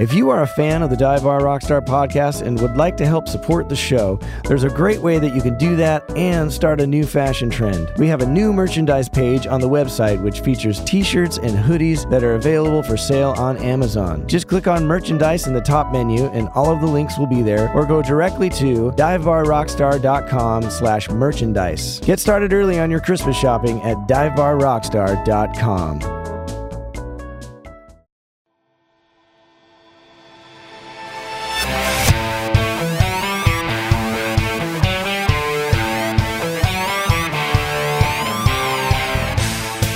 If you are a fan of the Dive Bar Rockstar podcast and would like to help support the show, there's a great way that you can do that and start a new fashion trend. We have a new merchandise page on the website which features t shirts and hoodies that are available for sale on Amazon. Just click on merchandise in the top menu and all of the links will be there, or go directly to divebarrockstar.com slash merchandise. Get started early on your Christmas shopping at divebarrockstar.com.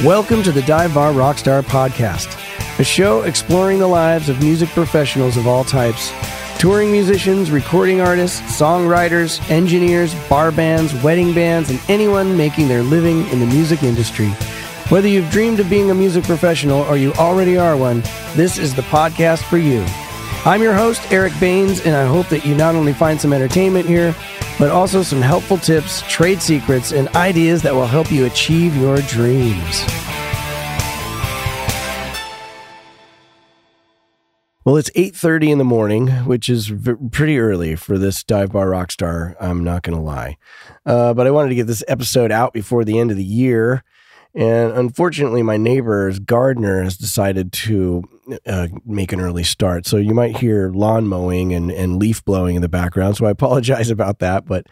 Welcome to the Dive Bar Rockstar Podcast, a show exploring the lives of music professionals of all types touring musicians, recording artists, songwriters, engineers, bar bands, wedding bands, and anyone making their living in the music industry. Whether you've dreamed of being a music professional or you already are one, this is the podcast for you. I'm your host, Eric Baines, and I hope that you not only find some entertainment here, but also some helpful tips, trade secrets, and ideas that will help you achieve your dreams. Well, it's 8:30 in the morning, which is v- pretty early for this dive bar rock star. I'm not going to lie, uh, but I wanted to get this episode out before the end of the year. And unfortunately, my neighbor's gardener has decided to uh, make an early start. So you might hear lawn mowing and, and leaf blowing in the background. So I apologize about that, but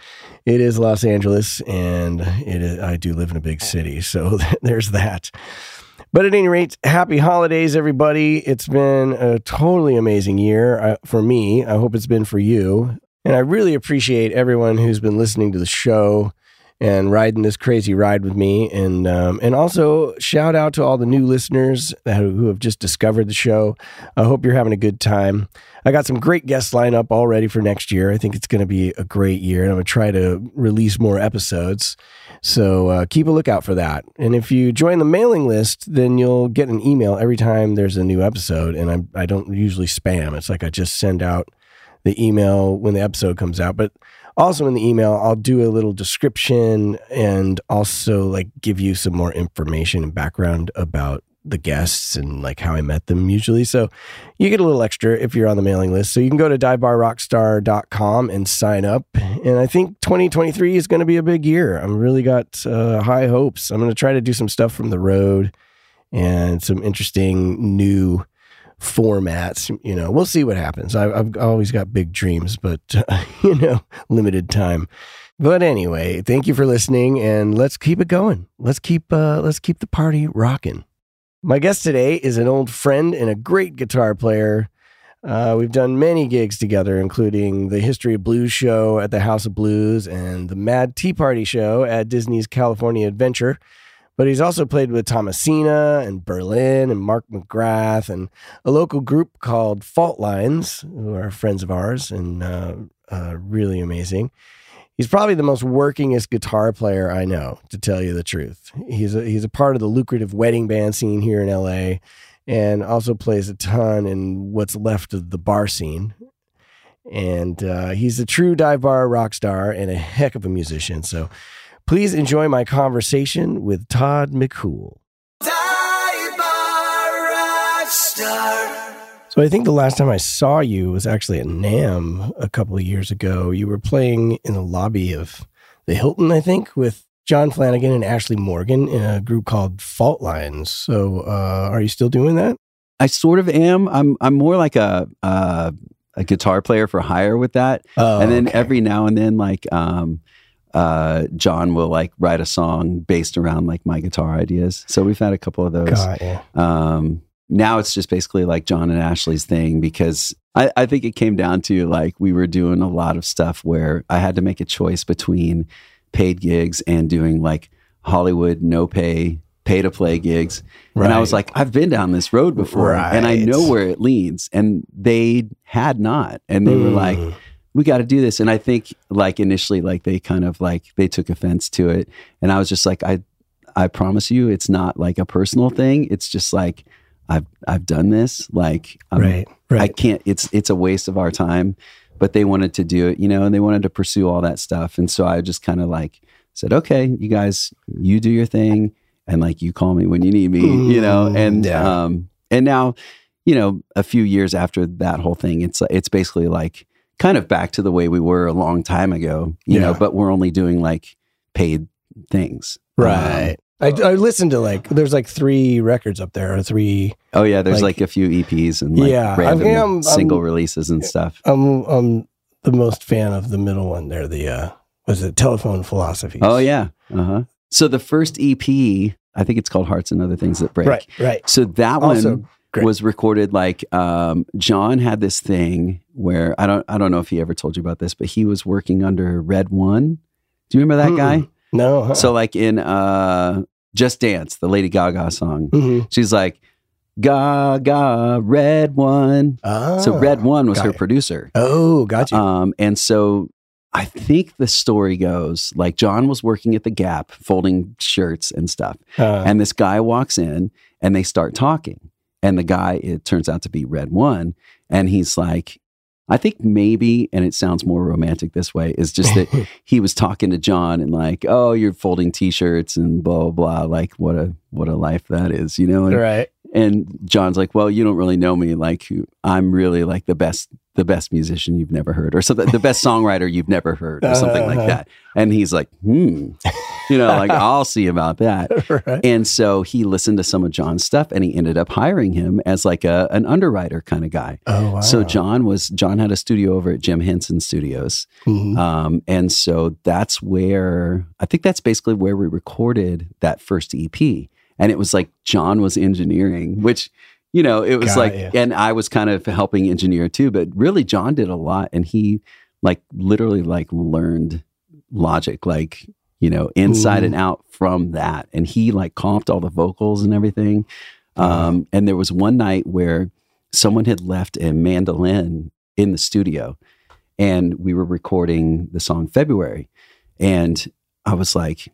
it is Los Angeles and it is, I do live in a big city. So there's that. But at any rate, happy holidays, everybody. It's been a totally amazing year uh, for me. I hope it's been for you. And I really appreciate everyone who's been listening to the show and riding this crazy ride with me. And um, and also shout out to all the new listeners who have just discovered the show. I hope you're having a good time. I got some great guests lined up already for next year. I think it's going to be a great year, and I'm going to try to release more episodes. So uh, keep a lookout for that. And if you join the mailing list, then you'll get an email every time there's a new episode. And I I don't usually spam. It's like I just send out the email when the episode comes out, but also in the email i'll do a little description and also like give you some more information and background about the guests and like how i met them usually. So you get a little extra if you're on the mailing list. So you can go to divebarrockstar.com and sign up. And i think 2023 is going to be a big year. I'm really got uh, high hopes. I'm going to try to do some stuff from the road and some interesting new formats. You know, we'll see what happens. I, have always got big dreams, but uh, you know, limited time. But anyway, thank you for listening, and let's keep it going. Let's keep uh, let's keep the party rocking. My guest today is an old friend and a great guitar player. Uh, we've done many gigs together, including the History of Blues show at the House of Blues and the Mad T Party show at Disney's California Adventure. But he's also played with Thomasina and Berlin and Mark McGrath and a local group called Faultlines, who are friends of ours and uh, uh, really amazing. He's probably the most workingest guitar player I know, to tell you the truth. He's a, he's a part of the lucrative wedding band scene here in LA and also plays a ton in what's left of the bar scene. And uh, he's a true dive bar rock star and a heck of a musician. So Please enjoy my conversation with Todd McCool. So I think the last time I saw you was actually at NAMM a couple of years ago. You were playing in the lobby of the Hilton, I think, with John Flanagan and Ashley Morgan in a group called Faultlines. So uh, are you still doing that? I sort of am. I'm I'm more like a uh, a guitar player for hire with that. Oh, and then okay. every now and then like um, uh, John will like write a song based around like my guitar ideas. So we've had a couple of those. God, um, now it's just basically like John and Ashley's thing because I, I think it came down to like we were doing a lot of stuff where I had to make a choice between paid gigs and doing like Hollywood no pay pay to play gigs. Right. And I was like, I've been down this road before right. and I know where it leads. And they had not. And they mm. were like, mm we got to do this. And I think like initially, like they kind of like they took offense to it. And I was just like, I, I promise you, it's not like a personal thing. It's just like, I've, I've done this. Like, I'm, right, right. I can't, it's, it's a waste of our time, but they wanted to do it, you know, and they wanted to pursue all that stuff. And so I just kind of like said, okay, you guys, you do your thing. And like, you call me when you need me, mm, you know? And, yeah. um, and now, you know, a few years after that whole thing, it's it's basically like kind of back to the way we were a long time ago, you know, but we're only doing like paid things. Right. I, I listened to like there's like three records up there or three. Um, oh yeah, there's Like- like, a few EPs and like Yeah, I random think I'm- single I'm- releases and stuff. I'm I'm the most fan of the middle one there. The uh, was it Telephone Philosophies? Oh yeah. Uh-huh. So the first EP, I think it's called Hearts and Other Things That Break. right, right. So that one Also great. was recorded like um, John had this thing where I don't I don't know if he ever told you about this, but he was working under RedOne. Do you remember that guy? Mm-mm. No. Huh? So like in uh, Just Dance, the Lady Gaga song, Mhm. she's like Gaga RedOne. Ah, so RedOne was her it. producer. Oh, gotcha. Um, and so I think the story goes like John was working at the Gap folding shirts and stuff. Uh, And this guy walks in and they start talking. And the guy, it turns out to be RedOne. And he's like, I think maybe, and it sounds more romantic this way, is just that he was talking to John and like, oh, you're folding t-shirts and blah, blah, blah. Like what a, what a life that is, you know? And, right. and John's like, well, you don't really know me. Like I'm really like the best, the best musician you've never heard or something, the best songwriter you've never heard or something like Uh-huh. that. And he's like, hmm, you know, like I'll see about that. right. And so he listened to some of John's stuff and he ended up hiring him as like a, an underwriter kind of guy. Oh, wow. So John was, John had a studio over at Jim Henson Studios. Mhm. Um, and so that's where, I think that's basically where we recorded that first EP. And it was like John was engineering, which, you know, it was Got like, ya. and I was kind of helping engineer too, but really John did a lot and he like literally like learned logic, like, you know, inside Mm. and out from that. And he like comped all the vocals and everything. Um, and there was one night where someone had left a mandolin in the studio and we were recording the song February. And I was like,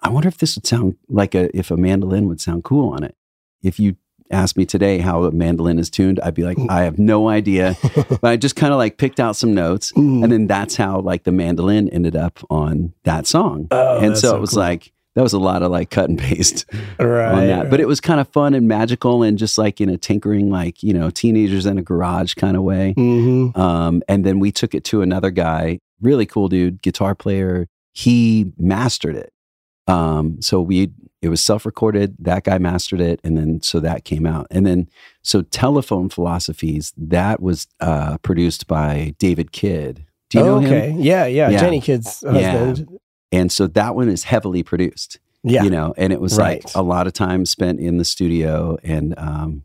I wonder if this would sound like a if a mandolin would sound cool on it. If you asked me today how a mandolin is tuned, I'd be like, I have no idea. but I just kind of like picked out some notes. And then that's how like the mandolin ended up on that song. Oh, and so, so it was cool. like that was a lot of like cut and paste right. on that. But it was kind of fun and magical and just like in a tinkering, like, you know, teenagers in a garage kind of way. hmm Um, and then we took it to another guy, really cool dude, guitar player. He mastered it. Um, so we, it was self recorded. That guy mastered it. And then, so that came out. And then, so Telephone Philosophies, that was uh, produced by David Kidd. Do you know okay. him? Yeah, yeah, Yeah. Jenny Kidd's husband. yeah. And so that one is heavily produced. Yeah. you know and it was Right. like a lot of time spent in the studio and um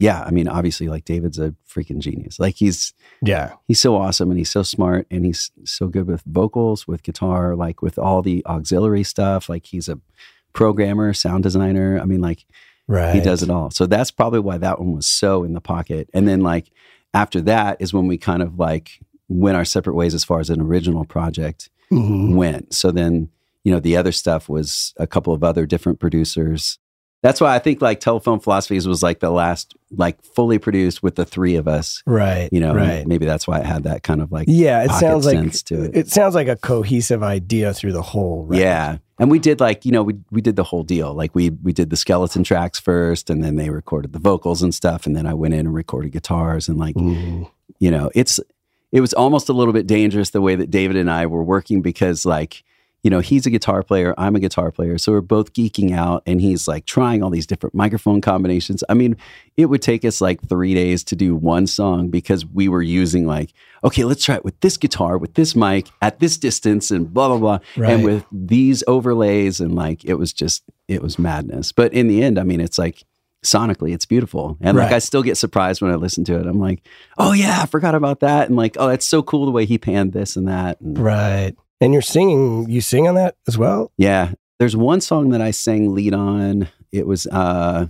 yeah i mean obviously like david's a freaking genius like he's Yeah. he's so awesome and he's so smart and he's so good with vocals with guitar like with all the auxiliary stuff like he's a programmer sound designer i mean like Right. he does it all so that's probably why that one was so in the pocket and then like after that is when we kind of like went our separate ways as far as an original project Mhm. went. So then, you know, the other stuff was a couple of other different producers. That's why I think like Telephone Philosophies was like the last, like fully produced with the three of us. Right. You know, Right. maybe that's why it had that kind of like, Yeah. It sounds like to it. it sounds like a cohesive idea through the whole. record. yeah. And we did like, you know, we we did the whole deal. Like we we did the skeleton tracks first, and then they recorded the vocals and stuff, and then I went in and recorded guitars and like Mhm. you know it's it was almost a little bit dangerous the way that david and i were working because like you know he's a guitar player i'm a guitar player. So we're both geeking out and he's like trying all these different microphone combinations. I mean it would take us like three days to do one song because we were using like okay let's try it with this guitar with this mic at this distance and blah blah blah. Right. and with these overlays and like it was just it was madness. But in the end i mean it's like sonically it's beautiful. And like i still get surprised when i listen to it. I'm like oh yeah i forgot about that. And like oh that's so cool the way he panned this and that and Right. And you're singing. You sing on that as well. yeah there's one song that i sang lead on it was uh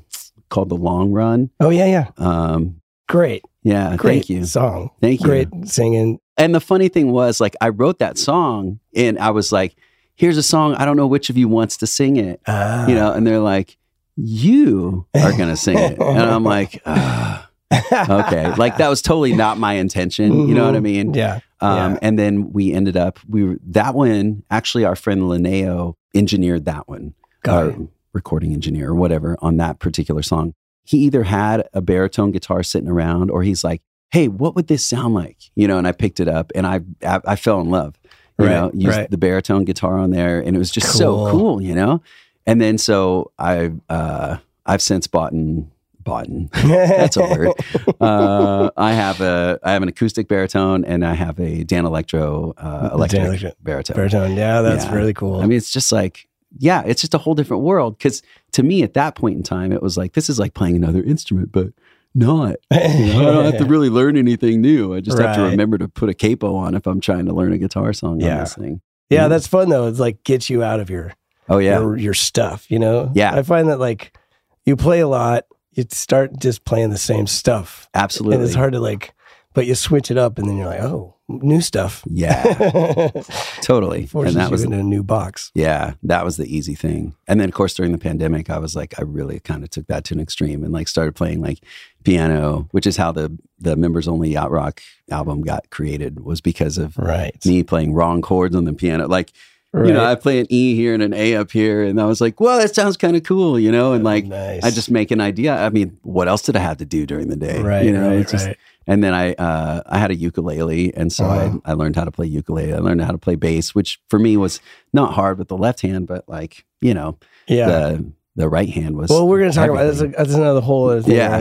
called the long run Oh yeah, yeah. um Great. yeah Great thank you song. thank you Great singing. and the funny thing was like i wrote that song and i was like here's a song i don't know which of you wants to sing it Ah. you know and they're like you are gonna sing it and i'm like ah, okay like that was totally not my intention you know what i mean Yeah. Um, Yeah. And then we ended up, we were, that one, actually, our friend Linneo engineered that one, Got our it. recording engineer or whatever on that particular song. he either had a baritone guitar sitting around or he's like, "Hey, what would this sound like?" You know, and I picked it up and I I, I fell in love. You Right, know, used right. the baritone guitar on there, and it was just so Cool. cool. You know, and then so I uh, I've since bought and That's a word. Uh, I have a I have an acoustic baritone and I have a Danelectro uh, Dan electric Electro baritone. Baritone. Yeah, that's Yeah. really cool. I mean, it's just like, yeah, it's just a whole different world. Because to me, at that point in time, it was like, this is like playing another instrument, but not. You know, I don't have to really learn anything new. I just have to remember to put a capo on if I'm trying to learn a guitar song Yeah. on this thing. yeah, Yeah. that's fun though. It's like gets you out of your Oh yeah, your, your stuff, you know? Yeah. I find that like you play a lot, you start just playing the same stuff. absolutely. And it's hard to like, but you switch it up and then you're like, oh, new stuff. Yeah, totally. Forces and that was in a new box. Yeah, that was the easy thing. And then, of course, during the pandemic, I was like, I really kind of took that to an extreme and like started playing like piano, which is how the the members only yacht rock album got created. Was because of Right. me playing wrong chords on the piano. Like, right. you know, I play an E here and an A up here, and I was like, well, that sounds kind of cool, you know. And like, nice. I just make an idea. I mean, what else did I have to do during the day? right, you know, right, it's just right. and then I uh, I had a ukulele, and so Uh-huh. I, I learned how to play ukulele. I learned how to play bass, which for me was not hard with the left hand, but like you know Yeah. the the right hand was. well, we're going to talk about that's, a, that's another whole other thing. Yeah.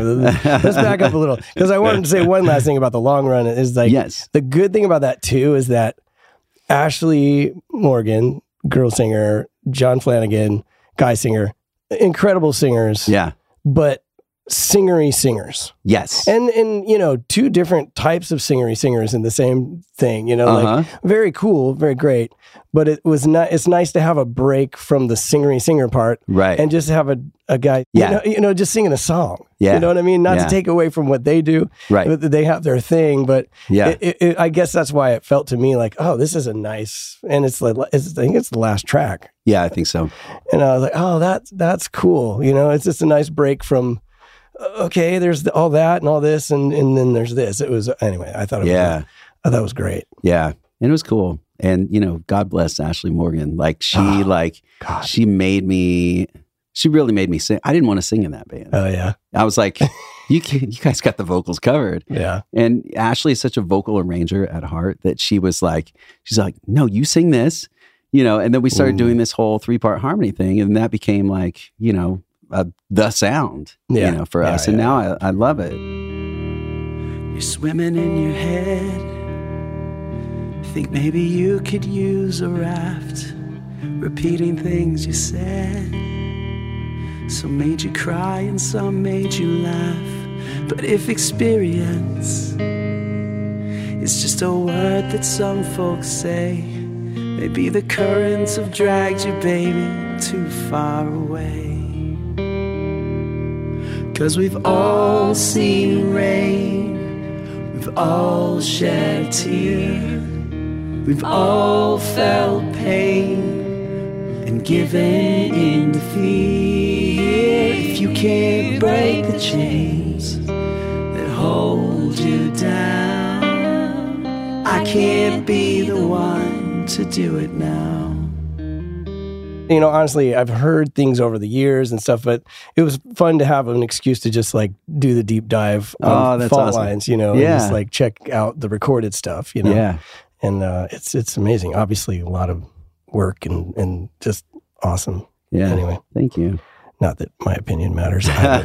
Let's back up a little because I wanted to say one last thing about the long run is like yes, the good thing about that too is that Ashley Morgan, girl singer, John Flanagan, guy singer, incredible singers, yeah, but singery singers. yes, And and you know, two different types of singery singers in the same thing, you know, like uh-huh. very cool, very great. But it was not it's nice to have a break from the singery singer part right, and just have a, a guy Yeah. you, know, you know, just singing a song. Yeah. You know what I mean? Not Yeah. to take away from what they do. right, but They have their thing, but yeah, it, it, it- I guess that's why it felt to me like, oh, this is a nice, and it's like, it's, I think it's the last track, yeah. I think so. and I was like, oh, that's that's cool. You know, it's just a nice break from, okay, there's all that and all this, and and then there's this. It was anyway. I thought it Yeah, was, I thought it was great. yeah, and it was cool. And you know, God bless Ashley Morgan. Like she, Ah. like God. she made me. She really made me sing. I didn't want to sing in that band. Oh yeah, I was like, you can, you guys got the vocals covered. yeah, And Ashley is such a vocal arranger at heart that she was like, she's like, no, you sing this, you know. And then we started Ooh. doing this whole three part harmony thing, and that became like, you know, uh, the sound, Yeah. you know, for Yeah, us. And yeah, now I, I love it. You're swimming in your head. Think maybe you could use a raft. Repeating things you said. Some made you cry and some made you laugh. But if experience is just a word that some folks say, maybe the currents have dragged you, baby, too far away. Cause we've all seen rain, we've all shed tears, we've all felt pain and given in to fear. If you can't break the chains that hold you down, I can't be the one to do it now. You know, honestly, I've heard things over the years and stuff, but it was fun to have an excuse to just like do the deep dive Oh, on that's fault awesome. lines, you know, and Yeah. just like check out the recorded stuff, you know. Yeah. and uh, it's it's amazing. Obviously, a lot of work and and just awesome. Yeah. Anyway, Thank you. not that my opinion matters. I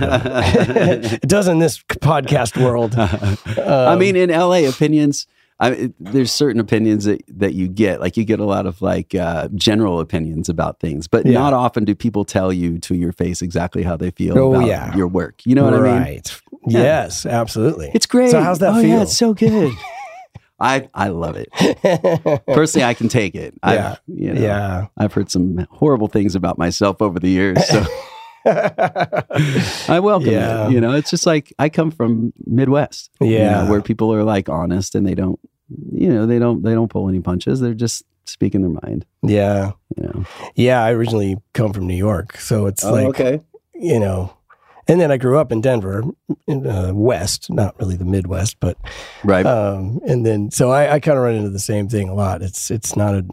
it does in this podcast world. I Um, mean, in LA, opinions. I, it- there's certain opinions that, that you get. Like you get a lot of like uh, general opinions about things, but Yeah. not often do people tell you to your face exactly how they feel Oh, about yeah. your work. You know what I mean? right? Yes, absolutely. It's great. So how's that feel? oh, feel? Yeah, it's so good. I I love it. Personally, I can take it. I've, Yeah. you know, yeah. I've heard some horrible things about myself over the years, so I welcome Yeah. it. You know, it's just like I come from Midwest. you know, Yeah. where people are like honest and they don't, you know, they don't they don't pull any punches. They're just speaking their mind. yeah. You know. Yeah. I originally come from New York, so it's like okay. you know. And then I grew up in Denver, in uh, West, not really the Midwest, but Right. um, and then so I, I kind of run into the same thing a lot. It's it's not a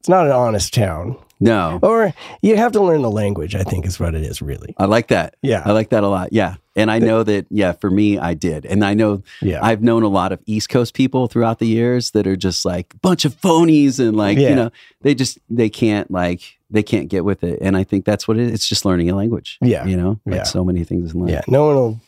it's not an honest town. No, Or you have to learn the language, I think is what it is, really. I like that. Yeah. I like that a lot. Yeah. And I know that, yeah, for me, I did. And I know Yeah. I've known a lot of East Coast people throughout the years that are just like a bunch of phonies and like, Yeah. you know, they just, they can't like, they can't get with it. And I think that's what it is. It's just learning a language. Yeah. You know, like Yeah. so many things in life. Yeah, no one will.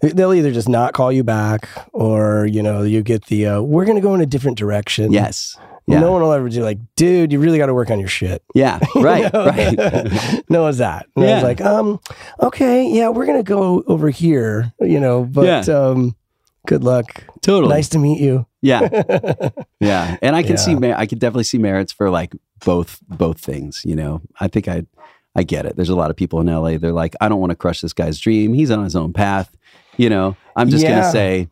They'll either just not call you back, or you know, you get the uh, "we're going to go in a different direction." Yes. Yeah. No one will ever do like, dude, you really got to work on your shit. Yeah. Right. Right. no one's that. I Yeah. was like, um, okay, yeah, we're gonna go over here, you know, but um, good luck. totally. Nice to meet you. Yeah. Yeah. And I can see, Yeah. mer- I can definitely see merits for like both, both things. You know, I think I, I get it. There's a lot of people in LA. They're like, I don't want to crush this guy's dream. He's on his own path. You know, I'm just going to say,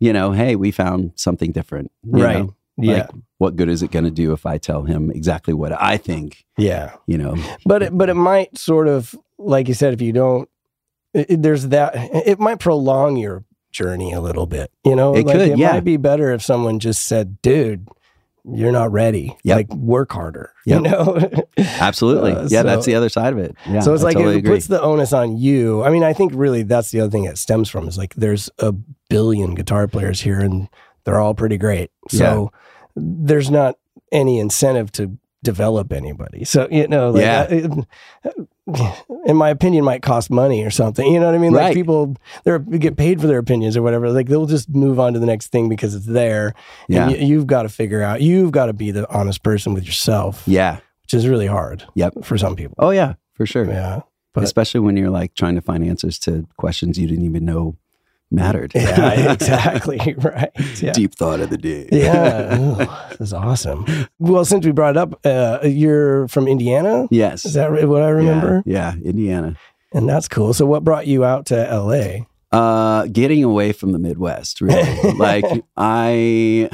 you know, hey, we found something different. you Right. know? yeah, Like, what good is it going to do if I tell him exactly what I think? yeah. You know, But it, but it might sort of, like you said, if you don't, it, it- there's that. It might prolong your journey a little bit. You know, It like could, It yeah. might be better if someone just said, "Dude, you're not ready. Yep. Like work harder." Yep. You know. absolutely. Uh, yeah, so- that's the other side of it. Yeah. so it's I like totally it agree. puts the onus on you. I mean, I think really that's the other thing it stems from is like there's a billion guitar players here and they're all pretty great. So there's not any incentive to develop anybody. So you know, like, Yeah. it- in my opinion, might cost money or something. You know what I mean? Like people, they get paid for their opinions or whatever. Like they'll just move on to the next thing because it's there. Yeah. And you, you've got to figure out. You've got to be the honest person with yourself. yeah. which is really hard. Yep. for some people. Oh, yeah, for sure. Yeah, but Especially when you're like trying to find answers to questions you didn't even know mattered. yeah, exactly right. Yeah. Deep thought of the day. Yeah, Ooh, this is awesome. Well, since we brought it up, uh, you're from Indiana. Yes. Is that what I remember? Yeah, yeah, Indiana. And that's cool. So, what brought you out to LA? Uh, getting away from the Midwest, really. like I,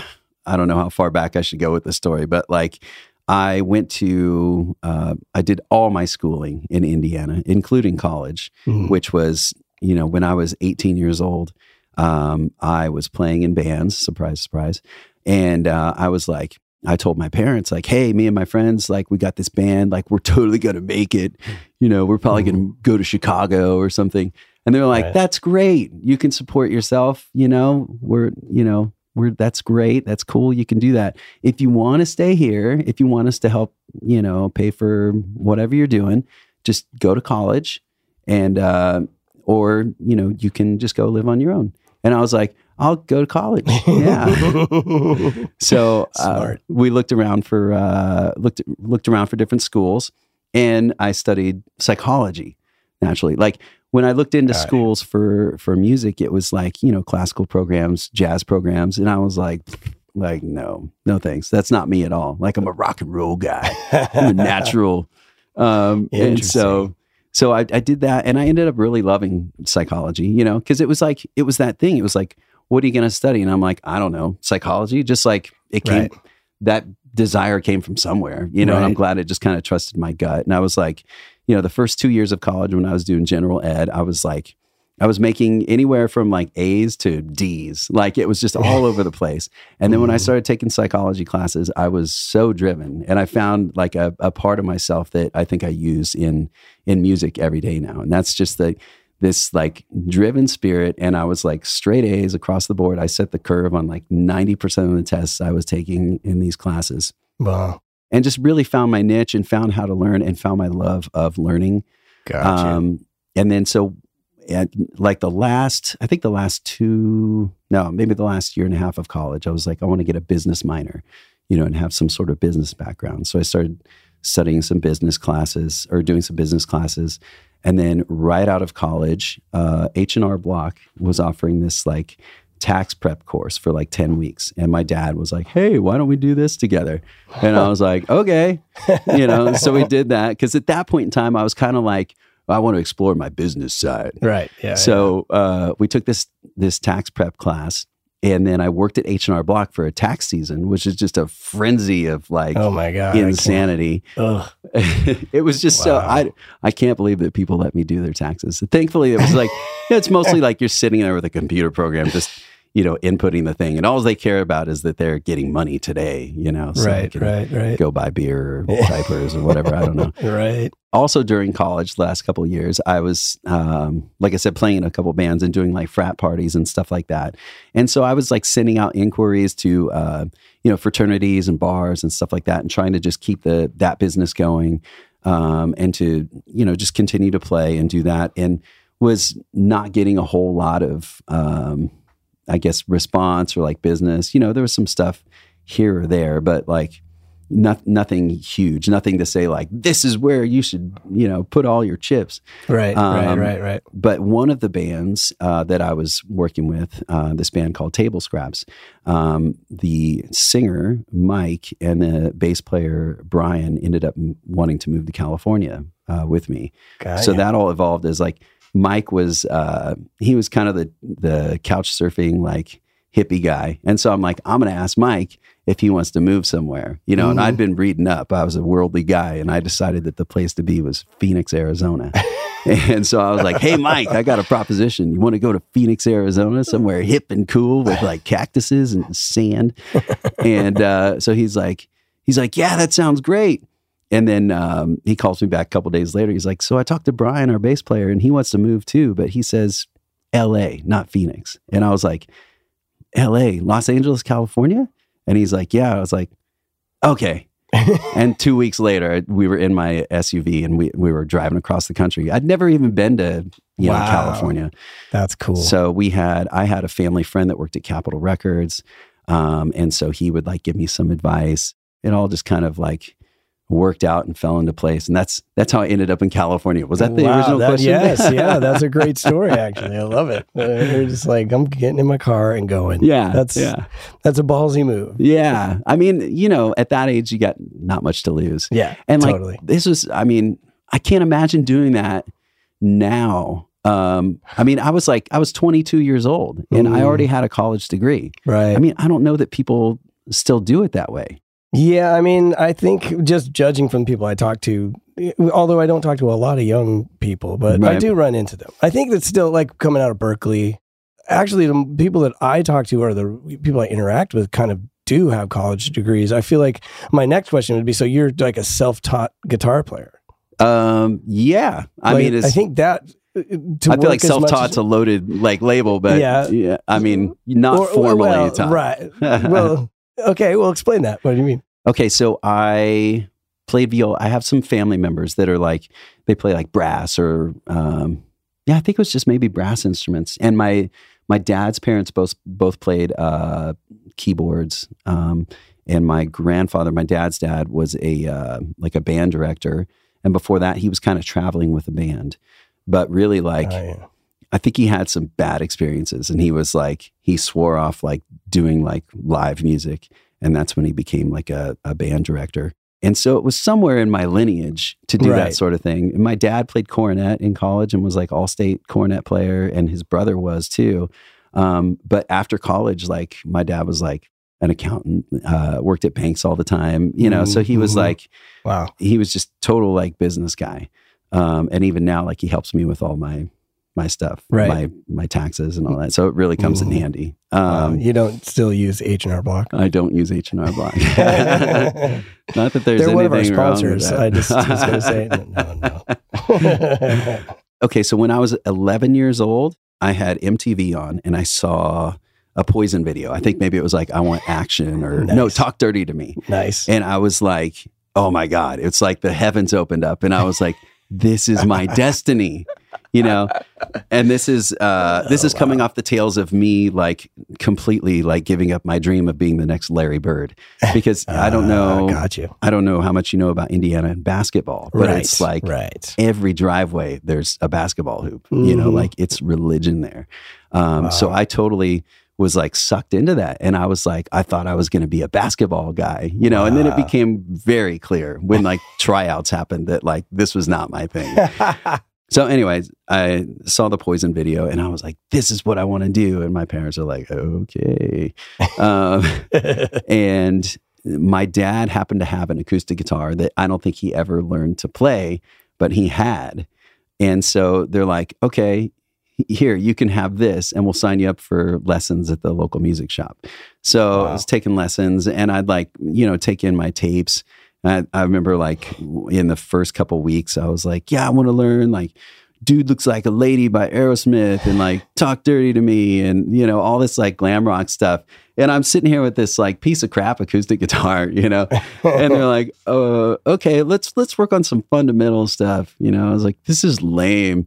I don't know how far back I should go with the story, but like I went to, uh, I did all my schooling in Indiana, including college, Mhm. which was, you know, when I was 18 years old, um, I was playing in bands. Surprise, surprise. And uh, I was like, I told my parents, like, hey, me and my friends, like, we got this band, like, we're totally going to make it. You know, we're probably going to go to Chicago or something. And they're like, Right. that's great. You can support yourself. You know, we're, you know, we're, that's great. That's cool. You can do that. If you want to stay here, if you want us to help, you know, pay for whatever you're doing, just go to college and, uh, or, you know, you can just go live on your own. And I was like, I'll go to college. Yeah. So uh, we looked around for uh, looked looked around for different schools, and I studied psychology. Naturally, like when I looked into Got it. schools for for music, it was like you know classical programs, jazz programs, and I was like, like no, no thanks. That's not me at all. Like I'm a rock and roll guy. I'm a natural. Um, and so. So I, I did that and I ended up really loving psychology, you know, because it was like it was that thing. It was like, what are you gonna study? And I'm like, I don't know, psychology. Just like it came Right. that desire came from somewhere, you know, and I'm glad it just kind of trusted my gut. And I was like, you know, the first two years of college when I was doing general ed, I was like, I was making anywhere from like A's to D's. Like it was just all over the place. And then when I Mhm. started taking psychology classes, I was so driven. And I found like a, a part of myself that I think I use in in music every day now. And that's just the this like driven spirit. And I was like straight A's across the board. I set the curve on like 90% of the tests I was taking in these classes Wow. and just really found my niche and found how to learn and found my love of learning. Gotcha. Um, and then so at like the last, I think the last two, no, maybe the last year and a half of college, I was like, I want to get a business minor, you know, and have some sort of business background. So I started studying some business classes or doing some business classes. And then right out of college, uh, H&R Block was offering this like tax prep course for like 10 weeks. And my dad was like, hey, why don't we do this together? And I was like, okay, you know, so we did that. Cause at that point in time, I was kind of like, I want to explore my business side. right. Yeah. So uh, we took this this tax prep class, and then I worked at H and R Block for a tax season, which is just a frenzy of like. Oh my god. Insanity. Ugh. it was just so I I can't believe that people let me do their taxes. Thankfully, it was like it's mostly like you're sitting there with a computer program, just you know, inputting the thing. And all they care about is that they're getting money today, you know, so right, right, right, go buy beer or diapers or whatever. I don't know. right. Also, during college, the last couple of years, I was, um, like I said, playing in a couple bands and doing like frat parties and stuff like that. And so I was like sending out inquiries to, uh, you know, fraternities and bars and stuff like that, and trying to just keep the that business going, um, and to you know just continue to play and do that. And was not getting a whole lot of, um, I guess, response or like business. You know, there was some stuff here or there, but like not, nothing huge, nothing to say like this is where you should, you know, put all your chips. Right, right, Um, right, right. But one of the bands uh, that I was working with, uh, this band called Table Scraps, um, the singer Mike and the bass player Brian ended up m- wanting to move to California uh, with me. Got so ya. that all evolved as like Mike was uh, he was kind of the the couch surfing like hippie guy, and so I'm like I'm gonna ask Mike if he wants to move somewhere, you know. And Mm-hmm. I'd been reading up. I was a worldly guy, and I decided that the place to be was Phoenix, Arizona. and so I was like, "Hey, Mike, I got a proposition. You want to go to Phoenix, Arizona, somewhere hip and cool with like cactuses and sand?" and uh, so he's like, he's like, "Yeah, that sounds great." And then um, he calls me back a couple days later. He's like, "So I talked to Brian, our bass player, and he wants to move too, but he says L.A., not Phoenix." And I was like, "L.A., Los Angeles, California?" And he's like, "Yeah." I was like, "Okay." and two weeks later, we were in my SUV and we we were driving across the country. I'd never even been to you know Wow. California. That's cool. So we had, I had a family friend that worked at Capitol Records. Um, and so he would like give me some advice. It all just kind of like worked out and fell into place. And that's, that's how I ended up in California. Was that the Wow, original that- question? Yes, yeah, that's a great story. Actually, I love it. Uh, you're just like I'm getting in my car and going. yeah. that's yeah. that's a ballsy move. Yeah. I mean, you know, at that age, you got not much to lose. Yeah, And like, totally. this was, I mean, I can't imagine doing that now. Um, I mean, I was like, I was 22 years old and I already had a college degree. Right. I mean, I don't know that people still do it that way. Yeah, I mean, I think just judging from people I talk to, although I don't talk to a lot of young people, but I do run into them. I think that's still like coming out of Berklee. Actually, the people that I talk to or the people I interact with kind of do have college degrees. I feel like my next question would be so you're like a self taught guitar player. Um, yeah. I Like, mean, it's, I think that. uh, I feel like work as much self-taught's as- a loaded like label, but Yeah. yeah, I mean, not or- or- formally well, taught. Right. well, okay. Well, explain that. What do you mean? Okay, so I played viola. I have some family members that are like they play like brass or um, yeah, I think it was just maybe brass instruments. And my my dad's parents both both played uh, keyboards. Um, and my grandfather, my dad's dad, was a uh, like a band director. And before that, he was kind of traveling with a band. But really, like Oh, yeah. I think he had some bad experiences and he was like, he swore off like doing like live music. And that's when he became like a, a band director. And so it was somewhere in my lineage to do Right. that sort of thing. And my dad played cornet in college and was like all state cornet player, and his brother was too. Um, but after college, like my dad was like an accountant, uh, worked at banks all the time, you know. So he was Mhm. like, Wow. he was just total like business guy. Um, and even now, like he helps me with all my my stuff, Right. my my taxes and all that. So it really comes in Mhm. handy. Wow. Um, you don't still use H and R Block. I don't use H and R Block. Not that there's They're one of our anything sponsors. I just was going to say, no, no. okay, so when I was 11 years old, I had MTV on and I saw a Poison video. I think maybe it was like I want action or no, talk dirty to me. nice. And I was like, oh my God, it's like the heavens opened up. And I was like, this is my destiny, you know? And this is, uh, this Oh, is coming off the tails of me like completely like giving up my dream of being the next Larry Bird because I don't know, Ah, got you. I don't know how much you know about Indiana and basketball, but right. it's like right. every driveway there's a basketball hoop, you know, Mhm. like it's religion there. Um, So I totally was like sucked into that. And I was like, I thought I was going to be a basketball guy, you know, and then it became very clear when like tryouts happened that like this was not my thing. So, anyways, I saw the poison video and I was like, this is what I want to do. And my parents are like, okay. Um, and my dad happened to have an acoustic guitar that I don't think he ever learned to play, but he had. And so they're like, okay, here you can have this and we'll sign you up for lessons at the local music shop so Wow. i was taking lessons and i'd like you know take in my tapes I, I remember like in the first couple weeks i was like yeah i want to learn like dude looks like a lady by aerosmith and like talk dirty to me and you know all this like glam rock stuff. And i'm sitting here with this like piece of crap acoustic guitar you know? And they're like uh, okay let's let's work on some fundamental stuff you know? I was like this is lame.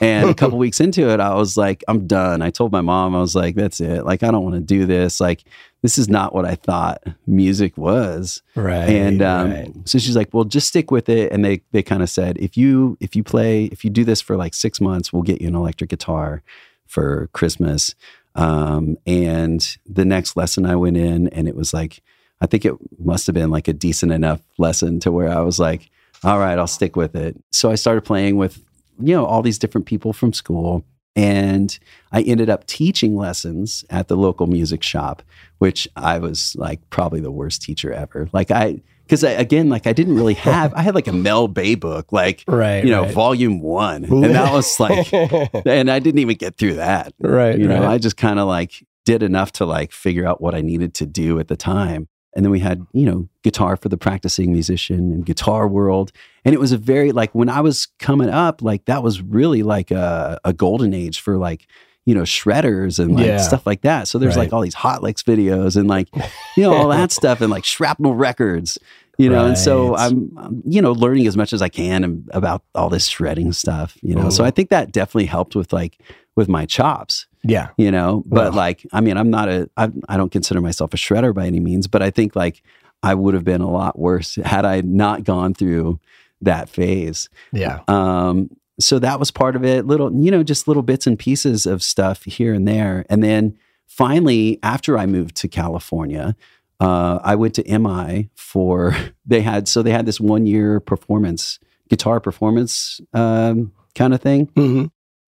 And a couple weeks into it i was like i'm done. I told my mom i was like that's it. Like i don't want to do this. Like this is not what i thought music was Right. and um, right. so she's like well just stick with it and they they kind of said if you if you play if you do this for like six months we'll get you an electric guitar for christmas um, and the next lesson i went in and it was like i think it must have been like a decent enough lesson to where i was like all right i'll stick with it so i started playing with you know all these different people from school and i ended up teaching lessons at the local music shop which i was like probably the worst teacher ever like i because again like i didn't really have i had like a mel bay book like right. you know right. volume one and that was like and i didn't even get through that right. you know right. i just kind of like did enough to like figure out what i needed to do at the time and then we had you know guitar for the practicing musician and guitar world and it was a very like when i was coming up like that was really like a, a golden age for like you know shredders and like Yeah. stuff like that so there's Right. like all these hot licks videos and like you know all that stuff and like shrapnel records you know and so I'm, I'm you know learning as much as i can about all this shredding stuff you know so Mhm. i think that definitely helped with like with my chops yeah. you know but like i mean i'm not a I, I don't consider myself a shredder by any means but i think like i would have been a lot worse had i not gone through that phase. Yeah. um so that was part of it. Little you know just little bits and pieces of stuff here and there. And then finally after i moved to california uh, i went to mi for they had so they had this one year performance guitar performance um, kind of thing. Hmm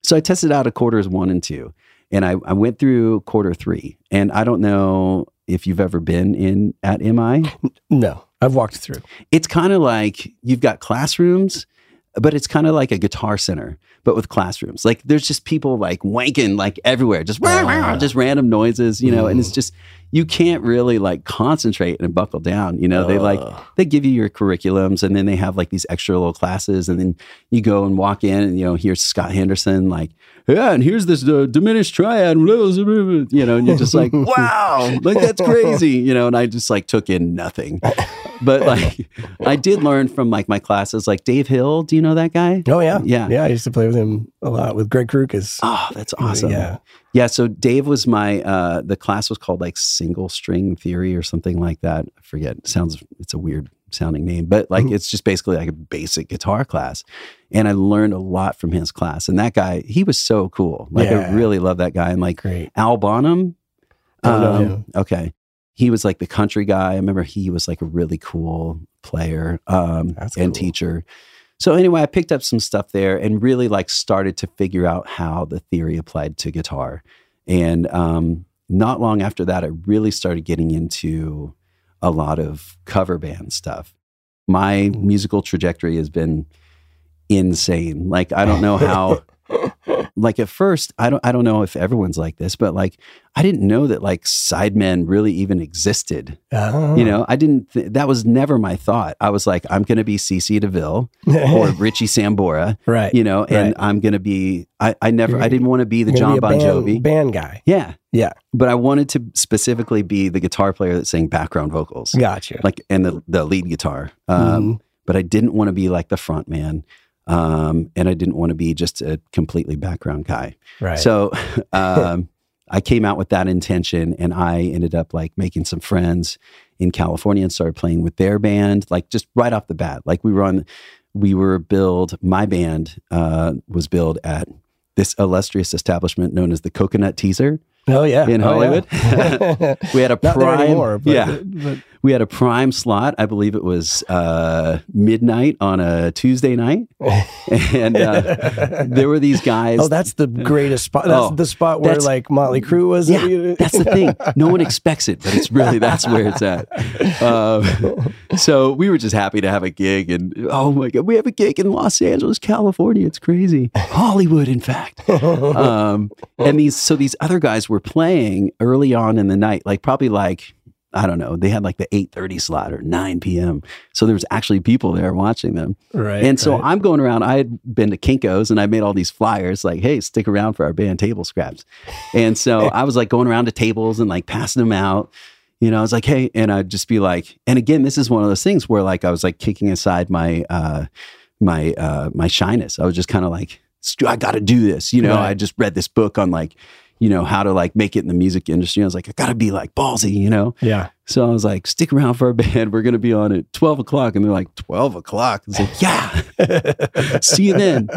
so I tested out a quarters one and two, and I, I went through quarter three. And I don't know if you've ever been in at MI. No, I've walked through. It's kind of like you've got classrooms, but it's kind of like a guitar center, but with classrooms. Like there's just people like wanking like everywhere, just Ah. just random noises, you know. And it's Mm. just you can't really like concentrate and buckle down. You know, they like they give you your curriculums and then they have like these extra little classes and then you go and walk in and you know here's scott henderson like yeah and here's this uh, diminished triad you know and you're just like wow like that's crazy you know and i just like took in nothing but like i did learn from like my classes like dave hill do you know that guy Oh yeah. Yeah. Yeah. I used to play with him a lot with Greg Krukas. oh that's awesome Yeah. Yeah so dave was my uh the class was called like single string theory or something like that. I forget. It sounds it's a weird sounding name but like Mhm. it's just basically like a basic guitar class. And i learned a lot from his class. And that guy he was so cool. Like Yeah. i really love that guy. And like Great. al bonham um, okay. He was like the country guy. I remember he was like a really cool player um and cool. teacher so anyway i picked up some stuff there and really like started to figure out how the theory applied to guitar. And um not long after that i really started getting into a lot of cover band stuff. My musical trajectory has been insane. Like i don't know how like at first i don't i don't know if everyone's like this but like i didn't know that like sidemen really even existed Oh. you know i didn't th- that was never my thought i was like i'm gonna be cc deville or richie sambora right. you know and Right. i'm gonna be i, I never i didn't want to be the john gonna bon band, jovi band guy. yeah Yeah. but i wanted to specifically be the guitar player that sang background vocals Gotcha. like and the, the lead guitar um, Mhm. but I didn't want to be like the front man. Um, and I didn't want to be just a completely background guy. right. So um, I came out with that intention and I ended up like making some friends in California and started playing with their band, like just right off the bat. Like we were on, we were billed, my band uh, was billed at this illustrious establishment known as the Coconut Teaszer. Oh yeah, in Oh, Hollywood. yeah. we had a prime, anymore. But, yeah, but we had a prime slot. I believe it was uh, midnight on a Tuesday night, and uh, there were these guys. oh, that's the greatest spot. That's Oh, the spot where like Motley Crue was. Yeah, that's the thing. No one expects it, but it's really that's where it's at. Um, so we were just happy to have a gig, and oh my god, we have a gig in Los Angeles, California. It's crazy, Hollywood, in fact. Um, and these so these other guys were playing early on in the night, like probably like. I don't know. They had like the 8:30 slot or 9 p.m. So there was actually people there watching them. right. And so right. I'm going around. I had been to Kinko's and I made all these flyers like, hey, stick around for our band table scraps. And so I was like going around to tables and like passing them out. You know, I was like, hey, and I'd just be like, and again, this is one of those things where like I was like kicking aside my uh my uh my shyness. I was just kind of like, I gotta do this. You know, Right. I just read this book on like, you know, how to like make it in the music industry. I was like, I gotta be like ballsy, you know. yeah. So I was like, stick around for a band. We're to be on at 12 o'clock. And they're like, 12 o'clock? It's like, yeah, see you then.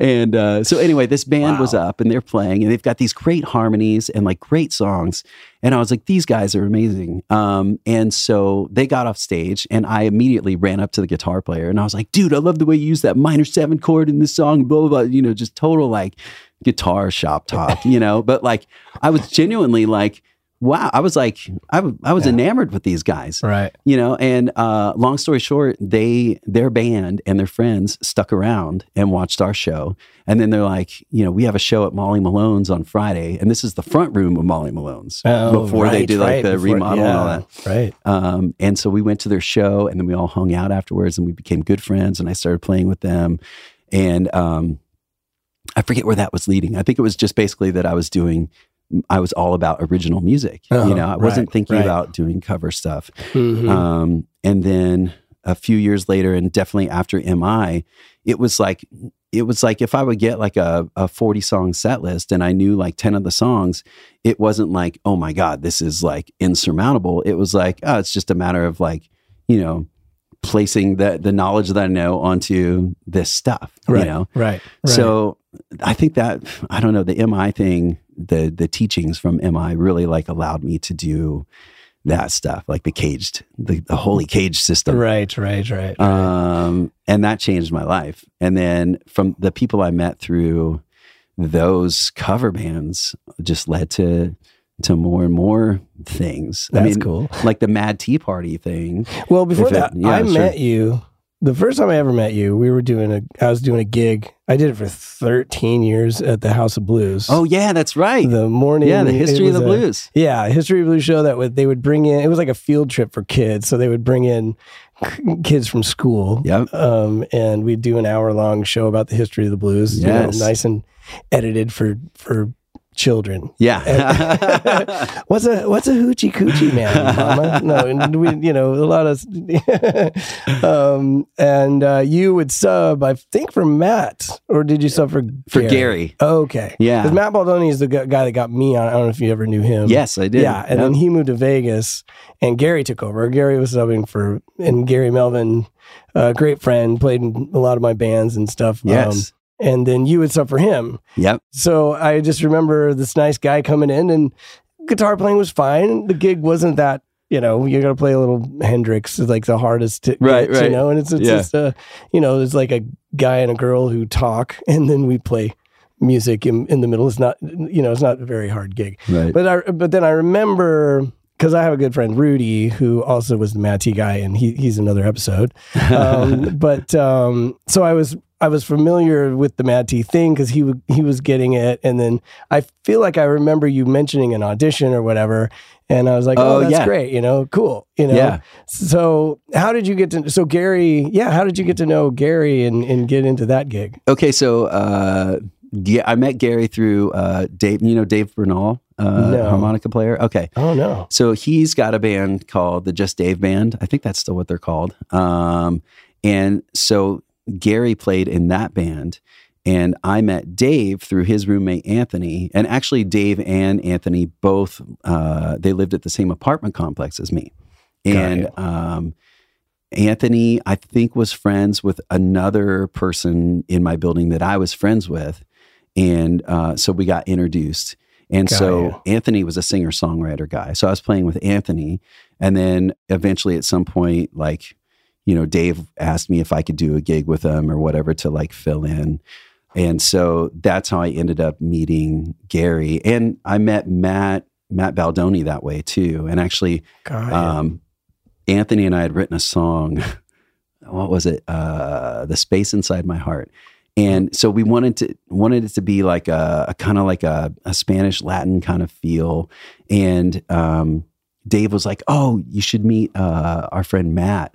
And uh, so anyway, this band was up and they're playing and they've got these great harmonies and like great songs. And I was like, these guys are amazing. Um, and so they got off stage and I immediately ran up to the guitar player and I was like, dude, I love the way you use that minor seven chord in this song, blah, blah, blah. You know, just total like guitar shop talk, you know, but like I was genuinely like, wow, I was like, I, w- I was Yeah. enamored with these guys Right. you know and uh, long story short they their band and their friends stuck around and watched our show and then they're like you know we have a show at molly malone's on friday and this is the front room of molly malone's Oh, before they right, did like right, the before- remodel and all that Right. um, and so we went to their show and then we all hung out afterwards and we became good friends and i started playing with them and um, i forget where that was leading i think it was just basically that i was doing i was all about original music you know i wasn't right, thinking right. about doing cover stuff Mhm. um, and then a few years later, and definitely after MI, it was like it was like if I would get like a, a 40 song set list and I knew like 10 of the songs, it wasn't like, oh my God, this is like insurmountable. It was like, oh, it's just a matter of like, you know, placing the the knowledge that I know onto this stuff. right. You know? Right. Right. So I think that I don't know the MI thing, the the teachings from MI really like allowed me to do that stuff, like the caged, the, the holy cage system. Right. Right. Right. Um, and that changed my life. And then from the people I met through those cover bands just led to to more and more things. That's I mean, cool. like the Mad T Party thing. Well, before it- that, yeah, I sure. met you. The first time I ever met you, we were doing a. I was doing a gig. I did it for 13 years at the House of Blues. Oh yeah, that's right. the morning. yeah, the history of the a- blues. Yeah, history of the blues show that would they would bring in. It was like a field trip for kids, so they would bring in kids from school. Yep. Um, and we'd do an hour long show about the history of the blues. you know, Yes. nice and edited for for children. Yeah. What's a what's a hoochie coochie man, mama? No, and we you know a lot of um and uh, you would sub I think for Matt or did you sub for For Gary. Okay, Yeah. because Matt Baldoni is the guy that got me on. I don't know if you ever knew him. yes, I did. Yeah, and then he moved to Vegas, and Gary took over. Gary was subbing for, and Gary Melvin, a great friend, played in a lot of my bands and stuff. Um, yes. And then you would suffer him. yep. So I just remember this nice guy coming in, and guitar playing was fine. The gig wasn't that. You know, you got to play a little Hendrix, is like the hardest to Right, get, You know, and it's, it's Yeah. just a, you know, it's like a guy and a girl who talk, and then we play music in, in the middle. It's not, you know, it's not a very hard gig. Right. But I but then I remember because I have a good friend Rudy who also was the Mad T guy, and he he's another episode. Um, but um, so I was I was familiar with the Mad T thing because he w- he was getting it, and then I feel like I remember you mentioning an audition or whatever. And I was like, "Oh, Oh, that's yeah. great! You know, cool. You know, Yeah. So, how did you get to? So, Gary, yeah, how did you get to know Gary and, and get into that gig? Okay, so uh, yeah, I met Gary through uh, Dave. You know Dave Bernal, uh, No. harmonica player. Okay, Oh no, so he's got a band called the Just Dave Band. I think that's still what they're called. Um, and so Gary played in that band, and I met Dave through his roommate Anthony. And actually, Dave and Anthony both uh, they lived at the same apartment complex as me, and um, Anthony, I think, was friends with another person in my building that I was friends with. And uh, so we got introduced. And Got so you. Anthony was a singer songwriter guy. So I was playing with Anthony. And then eventually at some point, like, you know, Dave asked me if I could do a gig with him or whatever to like fill in. And so that's how I ended up meeting Gary. And I met Matt, Matt Baldoni that way too. And actually, um, Anthony and I had written a song. What was it? Uh, the space inside my heart. And so we wanted to wanted it to be like a, a kind of like a, a Spanish Latin kind of feel. And um, Dave was like, "Oh, you should meet uh, our friend Matt.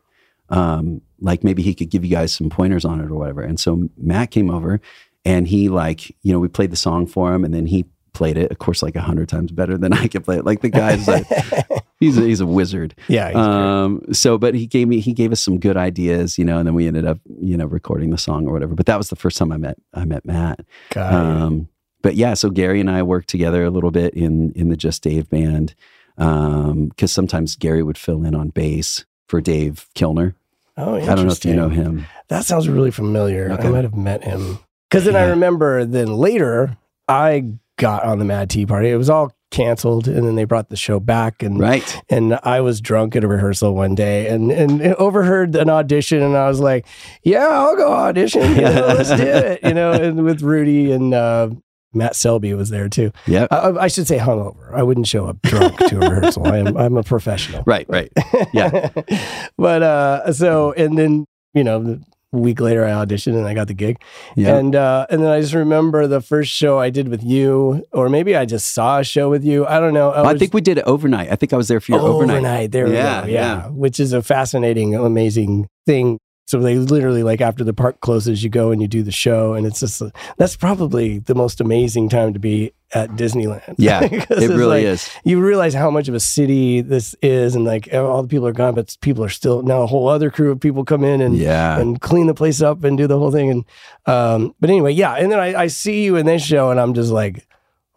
Um, like maybe he could give you guys some pointers on it or whatever." And so Matt came over, and he like you know we played the song for him, and then he played it, of course, like a hundred times better than I could play it. Like the guy's like he's a, he's a wizard. yeah. Um, so, but he gave me, he gave us some good ideas, you know, and then we ended up, you know, recording the song or whatever. But that was the first time I met, I met Matt. Got you. Um, but yeah, so Gary and I worked together a little bit in, in the Just Dave band. Um, cause sometimes Gary would fill in on bass for Dave Kilner. Oh, I don't know if you know him. That sounds really familiar. Okay. I might have met him. Because then I remember then later I got on the Mad T Party. It was all canceled and then they brought the show back and Right. and I was drunk at a rehearsal one day and and overheard an audition and I was like, yeah, I'll go audition. You know, let's do it. You know, and with Rudy and uh, Matt Selby was there too. Yeah, I, I should say hungover. I wouldn't show up drunk to a rehearsal. I am I'm a professional. Right. Right. Yeah. but uh so and then, you know, a week later I auditioned and I got the gig. Yeah. And uh and then I just remember the first show I did with you, or maybe I just saw a show with you. I don't know. I was- think we did it overnight. I think I was there for your overnight. There we Yeah, go. Yeah. Which is a fascinating, amazing thing. So they literally like after the park closes, you go and you do the show, and it's just that's probably the most amazing time to be at Disneyland. Yeah, It really like- is. You realize how much of a city this is, and like all the people are gone, but people are still now a whole other crew of people come in and Yeah. and clean the place up and do the whole thing. And um, but anyway, yeah. And then I, I see you in this show, and I'm just like,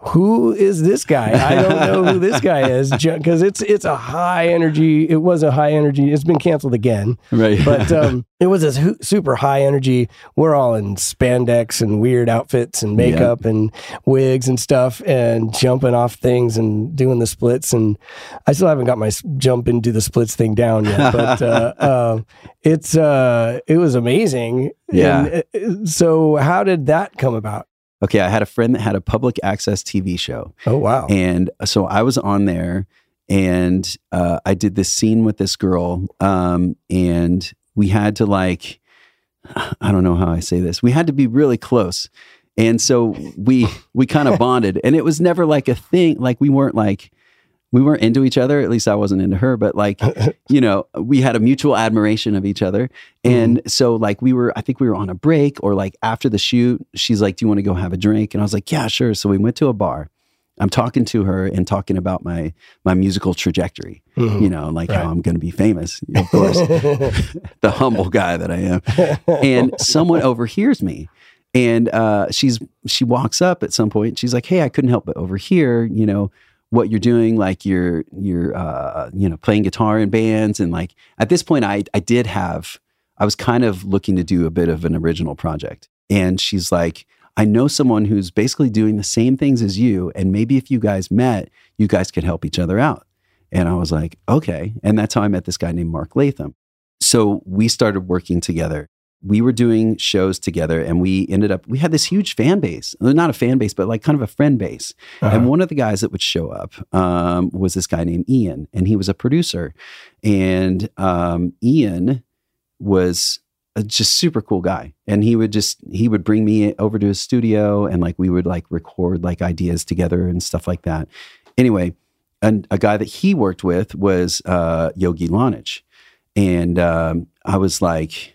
who is this guy? I don't know who this guy is because it's it's a high energy. It was a high energy. It's been canceled again, right. but um, it was a super high energy. We're all in spandex and weird outfits and makeup and wigs and stuff, and jumping off things and doing the splits. And I still haven't got my jump into the splits thing down yet, but uh, um, it's uh, it was amazing. Yeah. And, uh, so how did that come about? Okay. I had a friend that had a public access TV show. Oh wow! And so I was on there and uh, I did this scene with this girl. Um, and we had to, like, I don't know how I say this, we had to be really close. And so we we kind of bonded, and it was never like a thing. Like we weren't like we weren't into each other. At least I wasn't into her. But like you know, we had a mutual admiration of each other. And so like we were, I think we were on a break or like after the shoot. She's like, "Do you want to go have a drink?" And I was like, "Yeah, sure." So we went to a bar. I'm talking to her and talking about my my musical trajectory. Mhm. You know, like Right. how I'm going to be famous, of course, the humble guy that I am. And someone overhears me, and uh, she's she walks up at some point. She's like, "Hey, I couldn't help but overhear, you know, what you're doing. Like you're you're uh, you know playing guitar in bands, and like at this point, I I did have I was kind of looking to do a bit of an original project." And she's like, I know someone who's basically doing the same things as you. And maybe if you guys met, you guys could help each other out. And I was like, okay. And that's how I met this guy named Mark Latham. So we started working together. We were doing shows together and we ended up, we had this huge fan base. Well, Not a fan base, but like kind of a friend base. Uh-huh. And one of the guys that would show up um, was this guy named Ian, and he was a producer. And um, Ian was a just super cool guy, and he would just he would bring me over to his studio, and like we would like record like ideas together and stuff like that. Anyway, and a guy that he worked with was uh, Yogi Lonich, and um, I was like.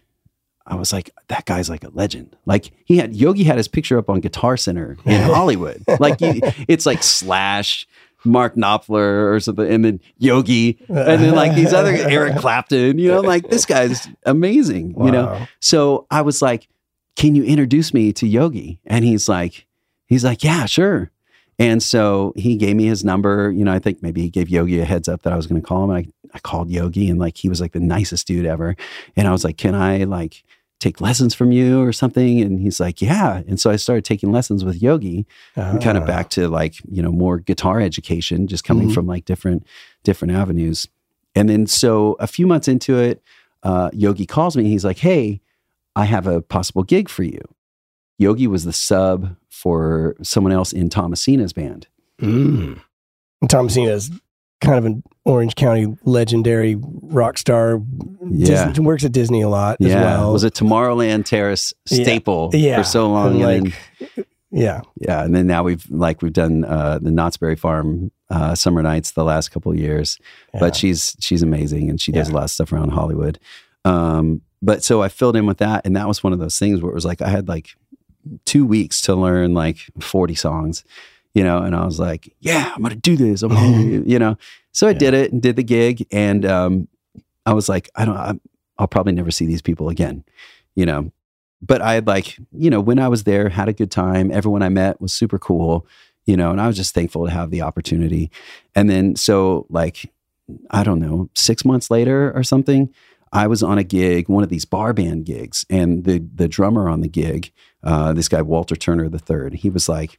I was like, that guy's like a legend. Like he had Yogi had his picture up on Guitar Center in Hollywood. Like you, it's like Slash, Mark Knopfler or something, and then Yogi, and then like these other Eric Clapton. You know, like this guy's amazing. You know, so I was like, can you introduce me to Yogi? And he's like, he's like, yeah, sure. And so he gave me his number. You know, I think maybe he gave Yogi a heads up that I was going to call him. I, I called Yogi and like, he was like the nicest dude ever. And I was like, can I like take lessons from you or something? And he's like, yeah. And so I started taking lessons with Yogi and kind of Ah. back to like, you know, more guitar education, just coming Mhm. from like different, different avenues. And then so a few months into it, uh, Yogi calls me. He's like, hey, I have a possible gig for you. Yogi was the sub for someone else in Thomasina's band. Mm. And Thomasina's kind of an Orange County legendary rock star. Yeah. Disney, works at Disney a lot as yeah. well. Was a Tomorrowland Terrace Yeah. staple Yeah. for so long. And, and like, then, yeah. yeah. And then now we've like, we've done uh, the Knott's Berry Farm uh, summer nights the last couple of years. yeah. but she's she's amazing and she does Yeah. a lot of stuff around Hollywood. Um, but so I filled in with that, and that was one of those things where it was like I had like two weeks to learn like forty songs, you know, and I was like, yeah, I'm gonna do this, I'm gonna, you know. So I Yeah. did it and did the gig, and um, I was like, I don't, I'm, I'll probably never see these people again, you know. But I had like, you know, when I was there, had a good time. Everyone I met was super cool, you know, and I was just thankful to have the opportunity. And then so like I don't know, six months later or something, I was on a gig, one of these bar band gigs, and the the drummer on the gig, uh, this guy Walter Turner III, he was like,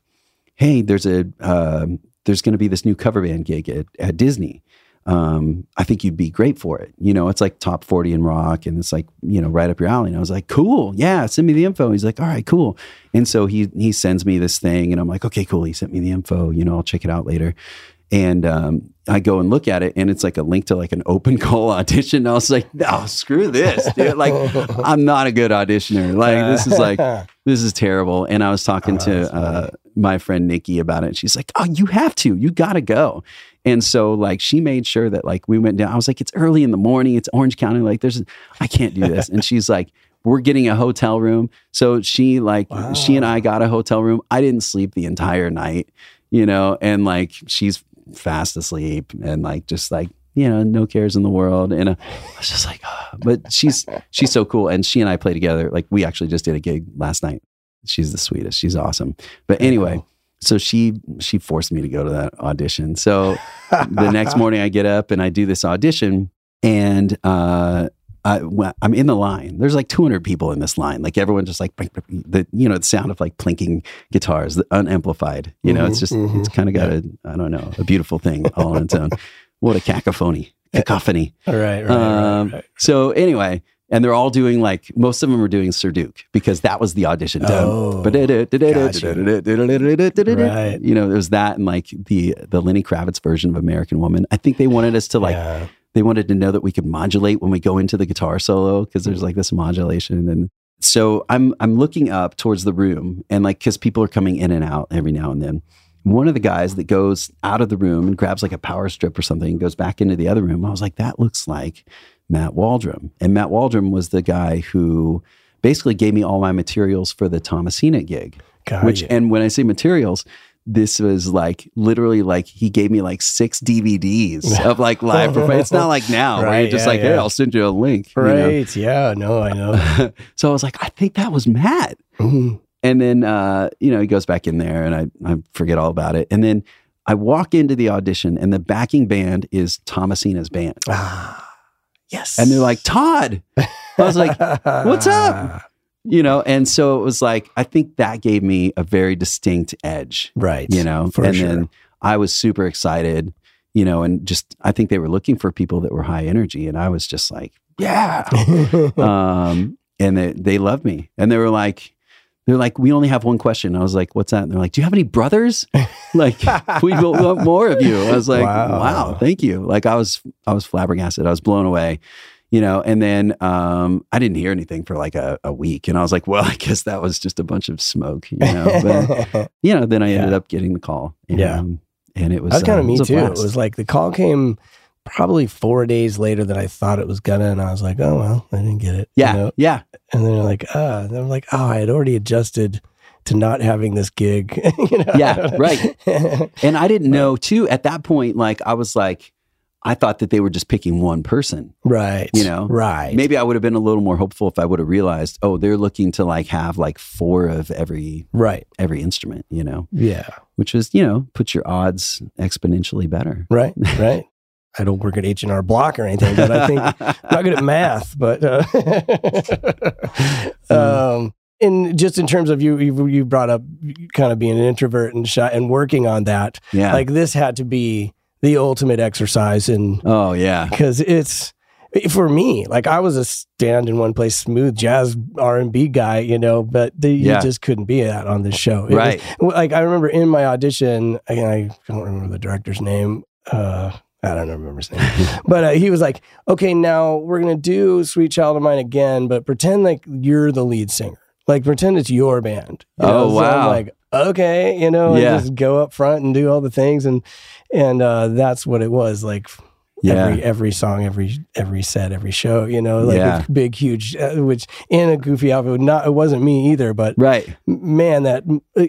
"Hey, there's a um there's going to be this new cover band gig at, at Disney. Um, I think you'd be great for it. You know, it's like top forty in rock, and it's like you know right up your alley." And I was like, "Cool, yeah, send me the info." He's like, "All right, cool." And so he he sends me this thing, and I'm like, "Okay, cool." He sent me the info. You know, I'll check it out later. And um, I go and look at it, and it's like a link to like an open call audition. And I was like, "No, screw this, dude! Like, I'm not a good auditioner. Like, this is like, this is terrible." And I was talking Oh, to uh, my friend Nikki about it. And she's like, "Oh, you have to. You got to go." And so, like, she made sure that like we went down. I was like, "It's early in the morning. It's Orange County. Like, there's, I can't do this." And she's like. We're getting a hotel room. So she like she and I got a hotel room. I didn't sleep the entire night, you know, and like she's fast asleep and like just like you know no cares in the world. And uh, i was just like ah. but she's she's so cool. And she and i play together. Like we actually just did a gig last night. She's the sweetest. She's awesome. But anyway so she she forced me to go to that audition. So the next morning i get up and i do this audition and uh When I'm in the line. There's like 200 people in this line. Like everyone just like the you know the sound of like plinking guitars, the unamplified. You know, it's Mhm, just mhm. it's kind of got a I don't know a beautiful thing all on its own. What a cacophony, cacophony. All right, right, Um, right, right. So anyway, and they're all doing like most of them are doing Sir Duke because that was the audition. Oh, Right. Right. You know, it was that and like the the Lenny Kravitz version of American Woman. I think they wanted us to like yeah. They wanted to know that we could modulate when we go into the guitar solo because there's like this modulation and so i'm i'm looking up towards the room and like because people are coming in and out every now and then one of the guys that goes out of the room and grabs like a power strip or something and goes back into the other room i was like that looks like matt waldrum and matt waldrum was the guy who basically gave me all my materials for the thomasina gig Got which you. and when i say materials this was like literally like he gave me like six DVDs of like live performance. It's not like now where Right, you're just yeah, like, hey, yeah. I'll send you a link. you know? right. Yeah. No, I know. so I was like, I think that was Matt. Mhm. And then uh, you know, he goes back in there and I, I forget all about it. And then I walk into the audition and the backing band is Thomasina's band. Ah, yes. And they're like, Todd. I was like, "What's up?" You know, and so it was like, I think that gave me a very distinct edge. Right. you know and sure. then i was super excited you know and just i think they were looking for people that were high energy and i was just like yeah um and they, they loved me and they were like they're like we only have one question i was like what's that and they're like do you have any brothers like we want more of you i was like Wow. wow. thank you like i was i was flabbergasted i was blown away you know and then um i didn't hear anything for like a, a week and i was like well i guess that was just a bunch of smoke you know but you know, then I ended Yeah. up getting the call. And, Yeah. um, and it was kind uh, of me it was a too. It was like the call came probably four days later than I thought it was gonna, and I was like, oh well, I didn't get it. you yeah, know? yeah, And then they're like, ah, and I'm like, oh, I had already adjusted to not having this gig. you know? Yeah, right. and I didn't know too at that point. Like I was like, I thought that they were just picking one person. right. You know, right. Maybe I would have been a little more hopeful if I would have realized, oh, they're looking to like have like four of every Right. every instrument. You know, Yeah. which is you know puts your odds exponentially better. Right. Right. I don't work at H and R Block or anything, but I think I'm not good at math. But uh, um, and just in terms of you, you, you brought up kind of being an introvert and shy and working on that. Yeah. Like this had to be the ultimate exercise in oh yeah. because it's for me like i was a stand in one place smooth jazz r&b guy you know but the, Yeah. you just couldn't be that on this show It was- Right. like i remember in my audition again i don't remember the director's name uh I don't remember his name, but uh, he was like, "Okay, now we're gonna do "Sweet Child of Mine" again, but pretend like you're the lead singer. Like pretend it's your band." You Oh, know? So I'm wow. like, okay, you know, and Yeah. just go up front and do all the things, and and uh, that's what it was like Yeah. every every song, every every set, every show. You know, like Yeah. big, huge, uh, which in a goofy outfit. Not it wasn't me either, but Right. man, that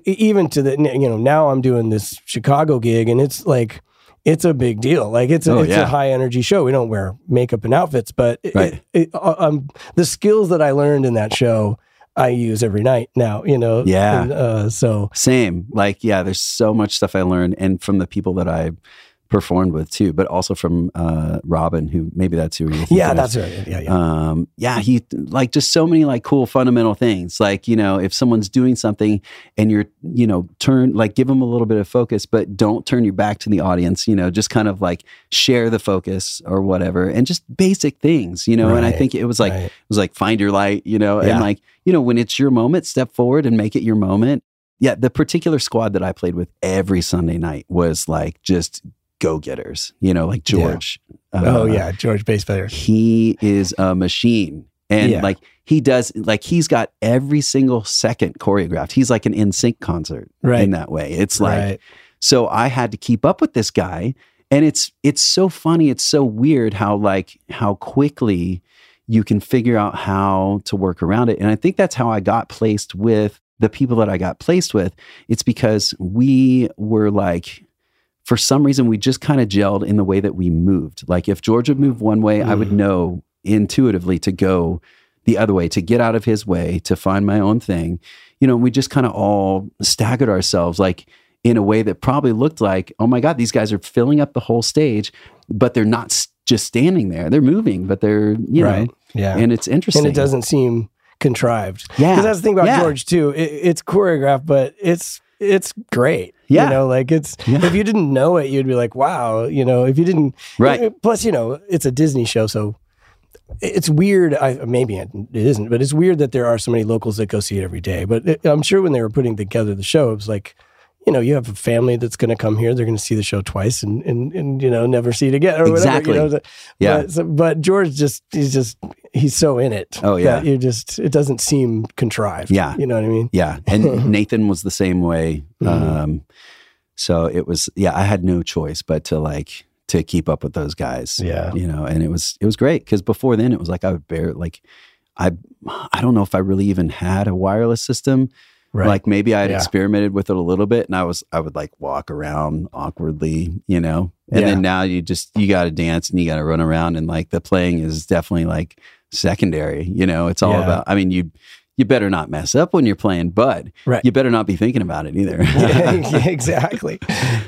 even to the you know now I'm doing this Chicago gig, and it's like. It's a big deal. Like it's a, Oh, it's yeah. a high energy show. We don't wear makeup and outfits, but it, Right. it, it, uh, um, the skills that I learned in that show, I use every night now. You know, Yeah. And, uh, so Same. Like, yeah, there's so much stuff I learned and from the people that I performed with too, but also from uh Robin, who maybe that's who you're yeah, that's right. Yeah, yeah. um yeah he like just so many like cool fundamental things like you know if someone's doing something and you're you know turn like give them a little bit of focus but don't turn your back to the audience you know just kind of like share the focus or whatever and just basic things you know and i think it was like Right. it was like find your light you know Yeah. and like you know when it's your moment step forward and make it your moment yeah the particular squad that i played with every sunday night was like just go-getters you know like Yeah. george oh uh, yeah, George bass player. he is a machine and Yeah. like he does like he's got every single second choreographed he's like an NSYNC concert Right. in that way it's like right. so i had to keep up with this guy and it's it's so funny it's so weird how like how quickly you can figure out how to work around it and i think that's how i got placed with the people that i got placed with it's because we were like for some reason we just kind of gelled in the way that we moved like if george would move one way i would Mm. know intuitively to go the other way to get out of his way to find my own thing you know we just kind of all staggered ourselves like in a way that probably looked like oh my god these guys are filling up the whole stage but they're not s- just standing there they're moving but they're you right. know Yeah. and it's interesting and it doesn't seem contrived. yeah Because that's the thing about Yeah. George too. It, it's choreographed, but it's it's great. Yeah. You know, like it's Yeah. if you didn't know it, you'd be like, wow. You know, if you didn't. Right. Eh, plus, you know, it's a Disney show, so it's weird. I maybe it isn't, but it's weird that there are so many locals that go see it every day. But it, I'm sure when they were putting together the show, it was like. You know, you have a family that's going to come here. They're going to see the show twice, and, and and you know never see it again or Exactly. whatever. You know, Yeah. But, so- but George just he's just he's so in it. Oh, yeah. you just it doesn't seem contrived. Yeah. you know what I mean. Yeah. And Nathan was the same way. Mhm. Um, so it was, yeah, I had no choice but to like, to keep up with those guys. Yeah. You know, and it was, it was great. Cause before then it was like, I would bear, like, I, I don't know if I really even had a wireless system. Right. Like maybe I had Yeah. experimented with it a little bit and I was, I would like walk around awkwardly, you know, and Yeah. then now you just, you got to dance and you got to run around and like the playing is definitely like secondary, you know, it's all Yeah. about, I mean, you, you better not mess up when you're playing, but Right. you better not be thinking about it either. yeah, exactly.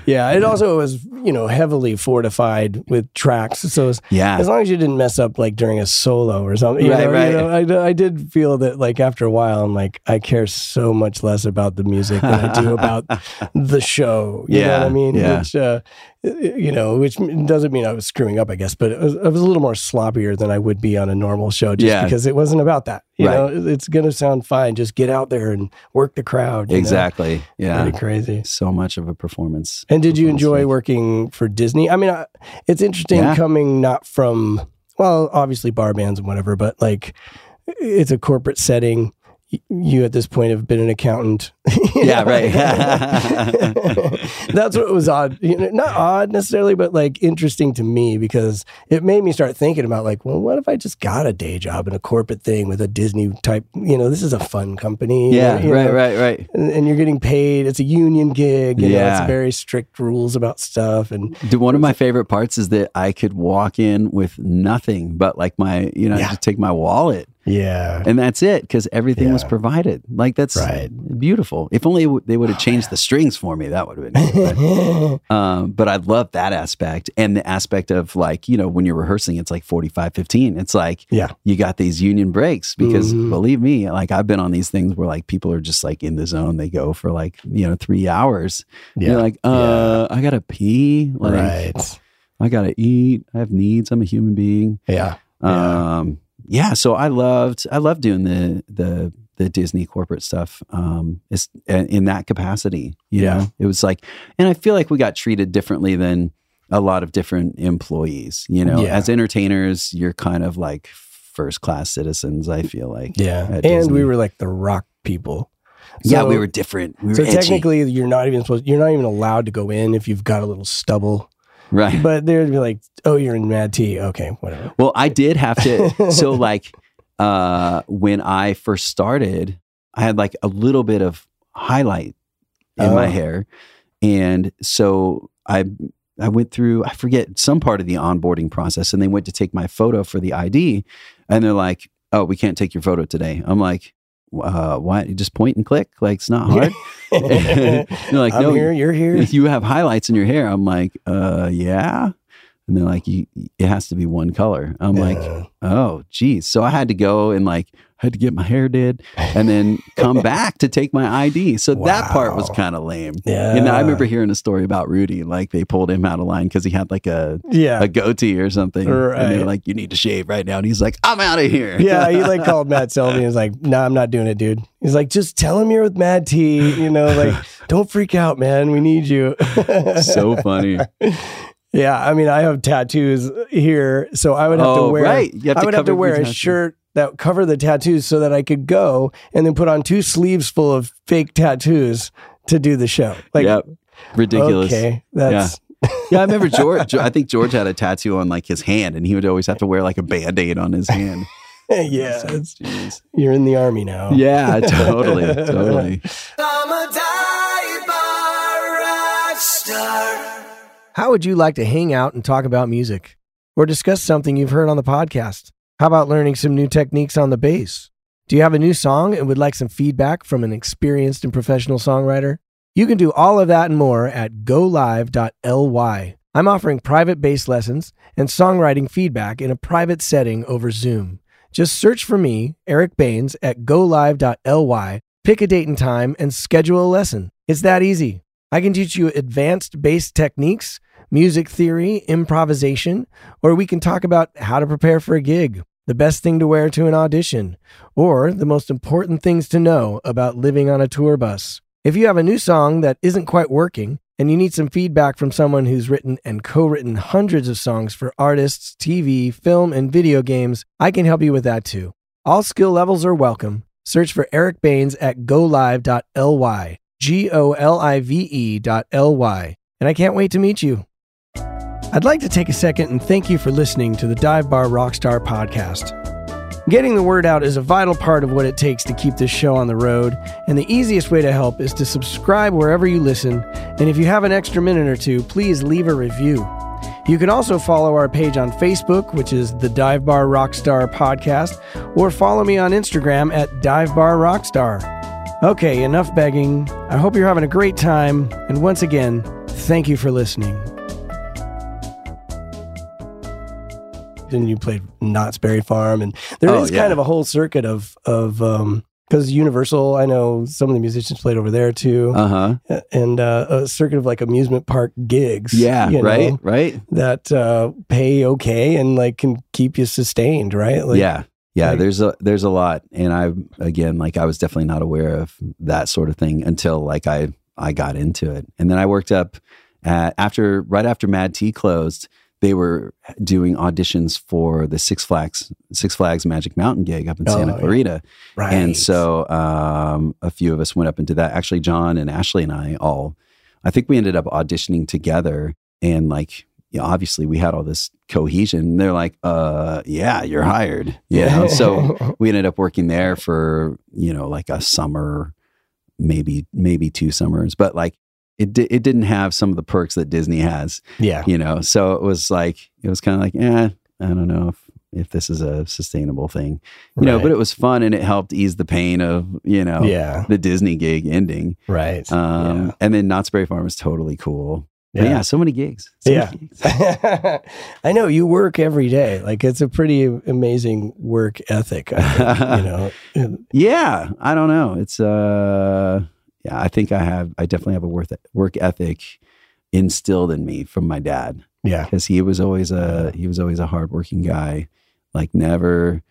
Yeah, it also was you know heavily fortified with tracks. So as, yeah. as long as you didn't mess up like during a solo or something, Right, know, right. You know, I, I did feel that like after a while, I'm like I care so much less about the music than I do about the show. You know what Yeah, I mean? yeah. Which uh, you know, which doesn't mean I was screwing up, I guess, but it was, I was a little more sloppier than I would be on a normal show, just Yeah. because it wasn't about that. You Right. know, it's gonna sound fine. Just get out there and work the crowd. you know? exactly. Yeah. Pretty crazy. So much of a performance. And did you enjoy week. working for Disney? I mean, I, it's interesting Yeah. coming not from, well, obviously bar bands and whatever, but like it's a corporate setting. You at this point have been an accountant. Yeah, know? right. That's what was odd. You know, not odd necessarily, but like interesting to me because it made me start thinking about like, well, what if I just got a day job in a corporate thing with a Disney type? You know, this is a fun company. Yeah, you right, know? right, right. and, and you're getting paid. It's a union gig. You know, Yeah. it's very strict rules about stuff. And Dude, one of my favorite parts is that I could walk in with nothing but like my, you know, Yeah. just take my wallet Yeah. and that's it because everything was provided. Like that's Right. beautiful. If only w- they would have changed the strings for me, that would have been. Good. But, um, but I love that aspect and the aspect of like you know when you're rehearsing, it's like 45, 15. It's like yeah. you got these union breaks because Mhm. believe me, like I've been on these things where like people are just like in the zone. They go for like you know three hours. Yeah. You're like, uh, I gotta pee. Like, right. I gotta eat. I have needs. I'm a human being. Yeah. Yeah. Um, yeah. So I loved, I loved doing the the the Disney corporate stuff. Um, it's in that capacity. You Yeah. know, it was like, and I feel like we got treated differently than a lot of different employees. You know, Yeah. as entertainers, you're kind of like first class citizens. I feel like. Yeah. And Disney. we were like the rock people. yeah, we were different. We were So edgy. technically, you're not even supposed. You're not even allowed to go in if you've got a little stubble. Right. But they'd be like, "Oh, you're in Mad T. Okay, whatever." Well, I did have to. so, like, uh, when I first started, I had like a little bit of highlight in my Oh. hair, and so I I went through I forget some part of the onboarding process, and they went to take my photo for the ID, and they're like, "Oh, we can't take your photo today." I'm like. Uh, why? You just point and click. Like it's not hard. you're like, I'm no, here. You're here. you have highlights in your hair. I'm like, uh, yeah. And they're like, you, it has to be one color. I'm like, Uh, oh, geez. So I had to go and like, I had to get my hair did and then come back to take my ID. So that part was kind of lame. yeah. And I remember hearing a story about Rudy, like they pulled him out of line because he had like a, Yeah. a goatee or something. Right. And they're like, you need to shave right now. And he's like, I'm out of here. yeah, he like called Matt Selby and was like, "Nah, I'm not doing it, dude." He's like, "Just tell him you're with Mad T. You know, like, don't freak out, man. We need you." so funny. Yeah, I mean, I have tattoos here, so I would have oh, to wear. right. You have I to would have to wear a tattoo. shirt that cover the tattoos so that I could go and then put on two sleeves full of fake tattoos to do the show. Like, yep. Ridiculous. okay, that's Yeah, I remember George. I think George had a tattoo on like his hand, and he would always have to wear like a band aid on his hand. yeah, So, it's- jeez. you're in the army now. Yeah, totally, totally. How would you like to hang out and talk about music or discuss something you've heard on the podcast? How about learning some new techniques on the bass? Do you have a new song and would like some feedback from an experienced and professional songwriter? You can do all of that and more at golive.ly. I'm offering private bass lessons and songwriting feedback in a private setting over Zoom. Just search for me, Eric Baines, at golive.ly, pick a date and time, and schedule a lesson. It's that easy. I can teach you advanced bass techniques, music theory, improvisation, or we can talk about how to prepare for a gig, the best thing to wear to an audition, or the most important things to know about living on a tour bus. If you have a new song that isn't quite working and you need some feedback from someone who's written and co written hundreds of songs for artists, TV, film, and video games, I can help you with that too. All skill levels are welcome. Search for Eric Baines at golive.ly, G O L I V E dot L Y, and I can't wait to meet you. I'd like to take a second and thank you for listening to the Dive Bar Rockstar podcast. Getting the word out is a vital part of what it takes to keep this show on the road, and the easiest way to help is to subscribe wherever you listen, and if you have an extra minute or two, please leave a review. You can also follow our page on Facebook, which is the Dive Bar Rockstar Podcast, or follow me on Instagram at Dive Bar Rockstar. Okay, enough begging. I hope you're having a great time, and once again, thank you for listening. Then you played Knott's Berry Farm, and there is Oh, yeah. kind of a whole circuit of of um because Universal. I know some of the musicians played over there too, Uh huh. and uh, a circuit of like amusement park gigs. Yeah. you know, right. Right. that uh, pay okay and like can keep you sustained, right? Like, yeah. Yeah. like- there's a there's a lot, and I again like I was definitely not aware of that sort of thing until like I I got into it, and then I worked up at, after right after Mad T closed. They were doing auditions for the Six Flags Six Flags Magic Mountain gig up in Oh, Santa yeah. Clarita. right. And so um, a few of us went up and did that. Actually, John and Ashley and I all, I think we ended up auditioning together. And like, you know, obviously we had all this cohesion. They're like, uh, yeah, you're hired. You know? so we ended up working there for, you know, like a summer, maybe, maybe two summers. But like, it, di- it didn't have some of the perks that Disney has, yeah, you know? So it was like, it was kind of like, eh, I don't know if, if this is a sustainable thing, you know. But it was fun and it helped ease the pain of you know Yeah. the Disney gig ending. Right. Um, yeah. And then Knott's Berry Farm is totally cool. But yeah, so many gigs. So Yeah. many gigs. I know you work every day. Like it's a pretty amazing work ethic. I think, you know, Yeah, I don't know. It's uh yeah, I think I have I definitely have a worth work ethic instilled in me from my dad. Yeah, because he was always a he was always a hardworking guy, like never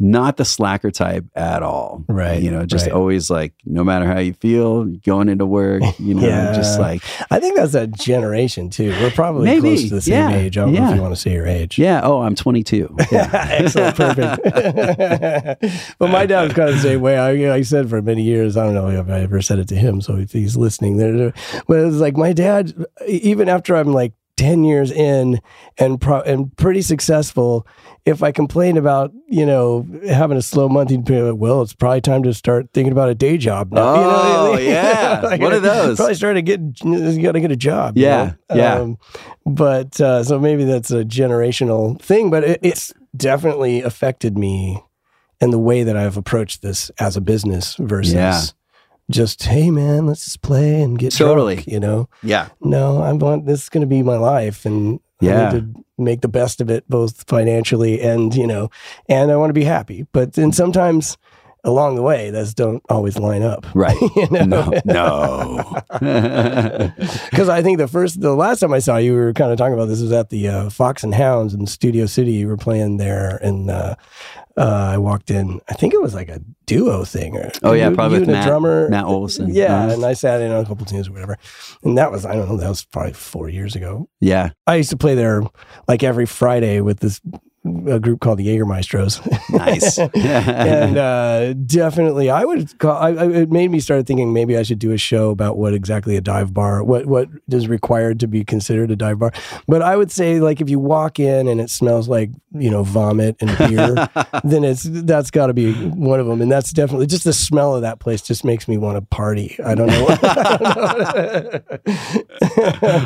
not the slacker type at all. Right, You know, just right. always like no matter how you feel, going into work, you know, Yeah. just like I think that's a generation too. We're probably Maybe, close to the same yeah, age. I don't know if you want to say your age. yeah, oh, I'm 22. Yeah. Excellent, perfect. but my dad's kind of the same way. I, you know, I said for many years, I don't know if I ever said it to him, so if he's listening there. But it was like my dad, even after I'm like 10 years in and pro- and pretty successful, if I complain about, you know, having a slow month, he'd be like, well, it's probably time to start thinking about a day job now. you know, Oh, yeah. What are those? Probably started to get, you got to get a job. you Yeah, know? yeah. Um, but uh, so maybe that's a generational thing, but it, it's definitely affected me and the way that I've approached this as a business versus Yeah. Just, hey man, let's just play and get Totally. drunk, you know? yeah. No, I want this is going to be my life, and Yeah. I need to make the best of it, both financially and you know, and I want to be happy. But then sometimes along the way, those don't always line up. Right. You know? No. No. Because I think the first, the last time I saw you, we were kind of talking about this was at the uh, Fox and Hounds in Studio City. You were playing there, and uh, uh, I walked in. I think it was like a duo thing. Or, Oh, yeah, you- probably you with Matt- drummer, Matt Olson. Yeah, and I sat in on a couple tunes or whatever, and that was I don't know that was probably four years ago. yeah. I used to play there like every Friday with this a group called the Jägermeistros. Nice. and uh, definitely, I would call. I, I, it made me start thinking maybe I should do a show about what exactly a dive bar, what what is required to be considered a dive bar. But I would say, like, if you walk in and it smells like you know vomit and beer, then it's that's got to be one of them. And that's definitely just the smell of that place just makes me want to party. I don't know.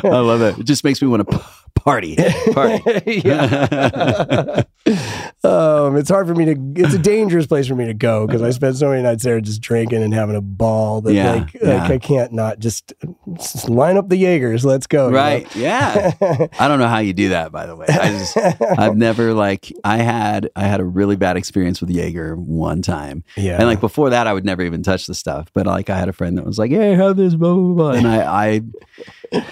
I love it. It just makes me want to party. Party. yeah. um, it's hard for me to. It's a dangerous place for me to go because I spent so many nights there just drinking and having a ball that Yeah, like, yeah. like I can't not just, just line up the Jaegers. Let's go. you know? Right. Yeah. I don't know how you do that, by the way. I just, I've never like, I had, I had a really bad experience with Jaeger one time. yeah. And like before that, I would never even touch the stuff. But like, I had a friend that was like, "Hey, have this," blah blah blah. And I, I,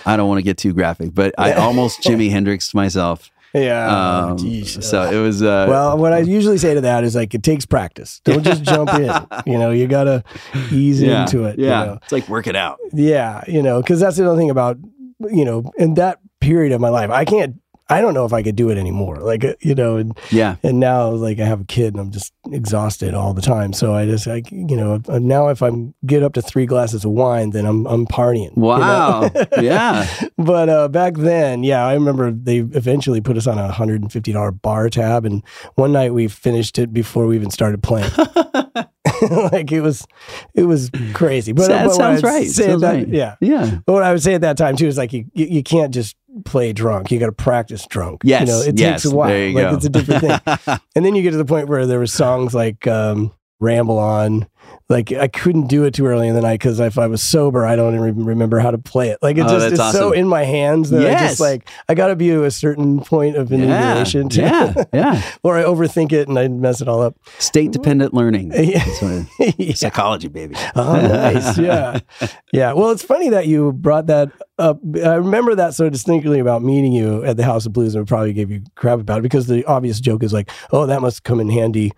I don't want to get too graphic, but I almost Jimi Hendrix myself. yeah. Um, so it was. Uh, well, what I usually say to that is like it takes practice. Don't just jump in. You know, you gotta ease yeah, into it. you Yeah, know? it's like work it out. Yeah, you know, because that's the other thing about you know, in that period of my life, I can't. I don't know if I could do it anymore. Like uh, you know, and Yeah, and now like I have a kid and I'm just exhausted all the time. So I just like you know uh, now if I get up to three glasses of wine, then I'm I'm partying. you know? wow, yeah, but uh, back then, yeah, I remember they eventually put us on a hundred and fifty dollar bar tab, and one night we finished it before we even started playing. like it was, it was crazy. But, that but sounds right. Sounds that- right. Yeah. yeah. But what I would say at that time too is like you, you, you can't just play drunk. You got to practice drunk. Yes, you know, it yes, takes a while. there you like go. it's a different thing. and then you get to the point where there were songs like um, "Ramble On." Like I couldn't do it too early in the night because if I was sober, I don't even remember how to play it. Like it Oh, just that's it's so in my hands that I just like I got to be to a certain point of Yeah, inebriation, to, yeah, yeah. or I overthink it and I mess it all up. State dependent learning. Yeah. That's what it- Yeah. Psychology, baby. Oh, nice. Yeah. Yeah. Well, it's funny that you brought that up. I remember that so distinctly about meeting you at the House of Blues and probably gave you crap about it because the obvious joke is like, oh, that must come in handy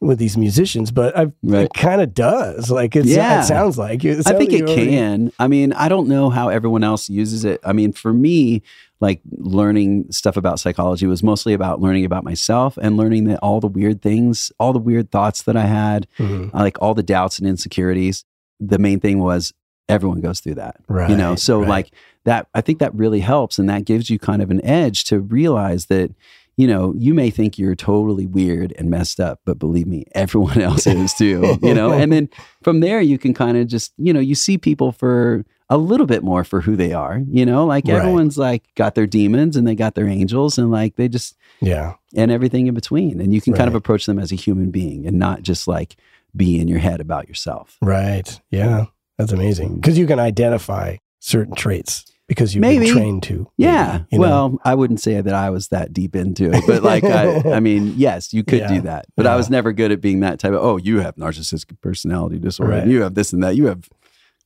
with these musicians. But I, Right. it kind of does. Like, it's, Yeah. it sounds like it. I sounds think like it you already- can. I mean, I don't know how everyone else uses it. I mean, for me, like learning stuff about psychology was mostly about learning about myself and learning that all the weird things, all the weird thoughts that I had, Mhm. uh, like all the doubts and insecurities. The main thing was everyone goes through that. right? you know, so right. like that, I think that really helps. And that gives you kind of an edge to realize that, you know, you may think you're totally weird and messed up, but believe me, everyone else is too, you know? And then from there, you can kind of just, you know, you see people for a little bit more for who they are. You know, like Right. everyone's like got their demons and they got their angels and like they just Yeah. and everything in between. And you can kind of approach them as a human being and not just like be in your head about yourself. Right. Yeah. That's amazing. Because you can identify certain traits because you've Maybe. been trained to. Yeah. you know? well, I wouldn't say that I was that deep into it, but like, I, I mean, yes, you could Yeah. do that, but I was never good at being that type of, oh, you have narcissistic personality disorder. Right. And you have this and that. You have,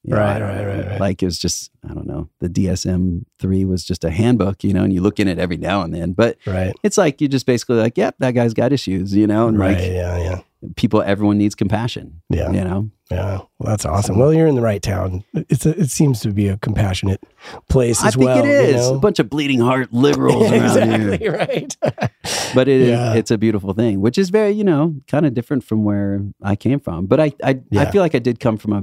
you Right, right, right, right. Like it was just, I don't know. The DSM three was just a handbook, you know, and you look in it every now and then, but right. it's like, you just basically like, yep, that guy's got issues, you know, and right. like yeah. Yeah. people, everyone needs compassion, Yeah. you know? Yeah. Well, that's awesome. Well, you're in the right town. It's a, it seems to be a compassionate place I as think well. it is You know? a bunch of bleeding heart liberals around here. exactly right. but it Yeah. it's a beautiful thing which is very you know kind of different from where i came from but i I, Yeah. I feel like i did come from a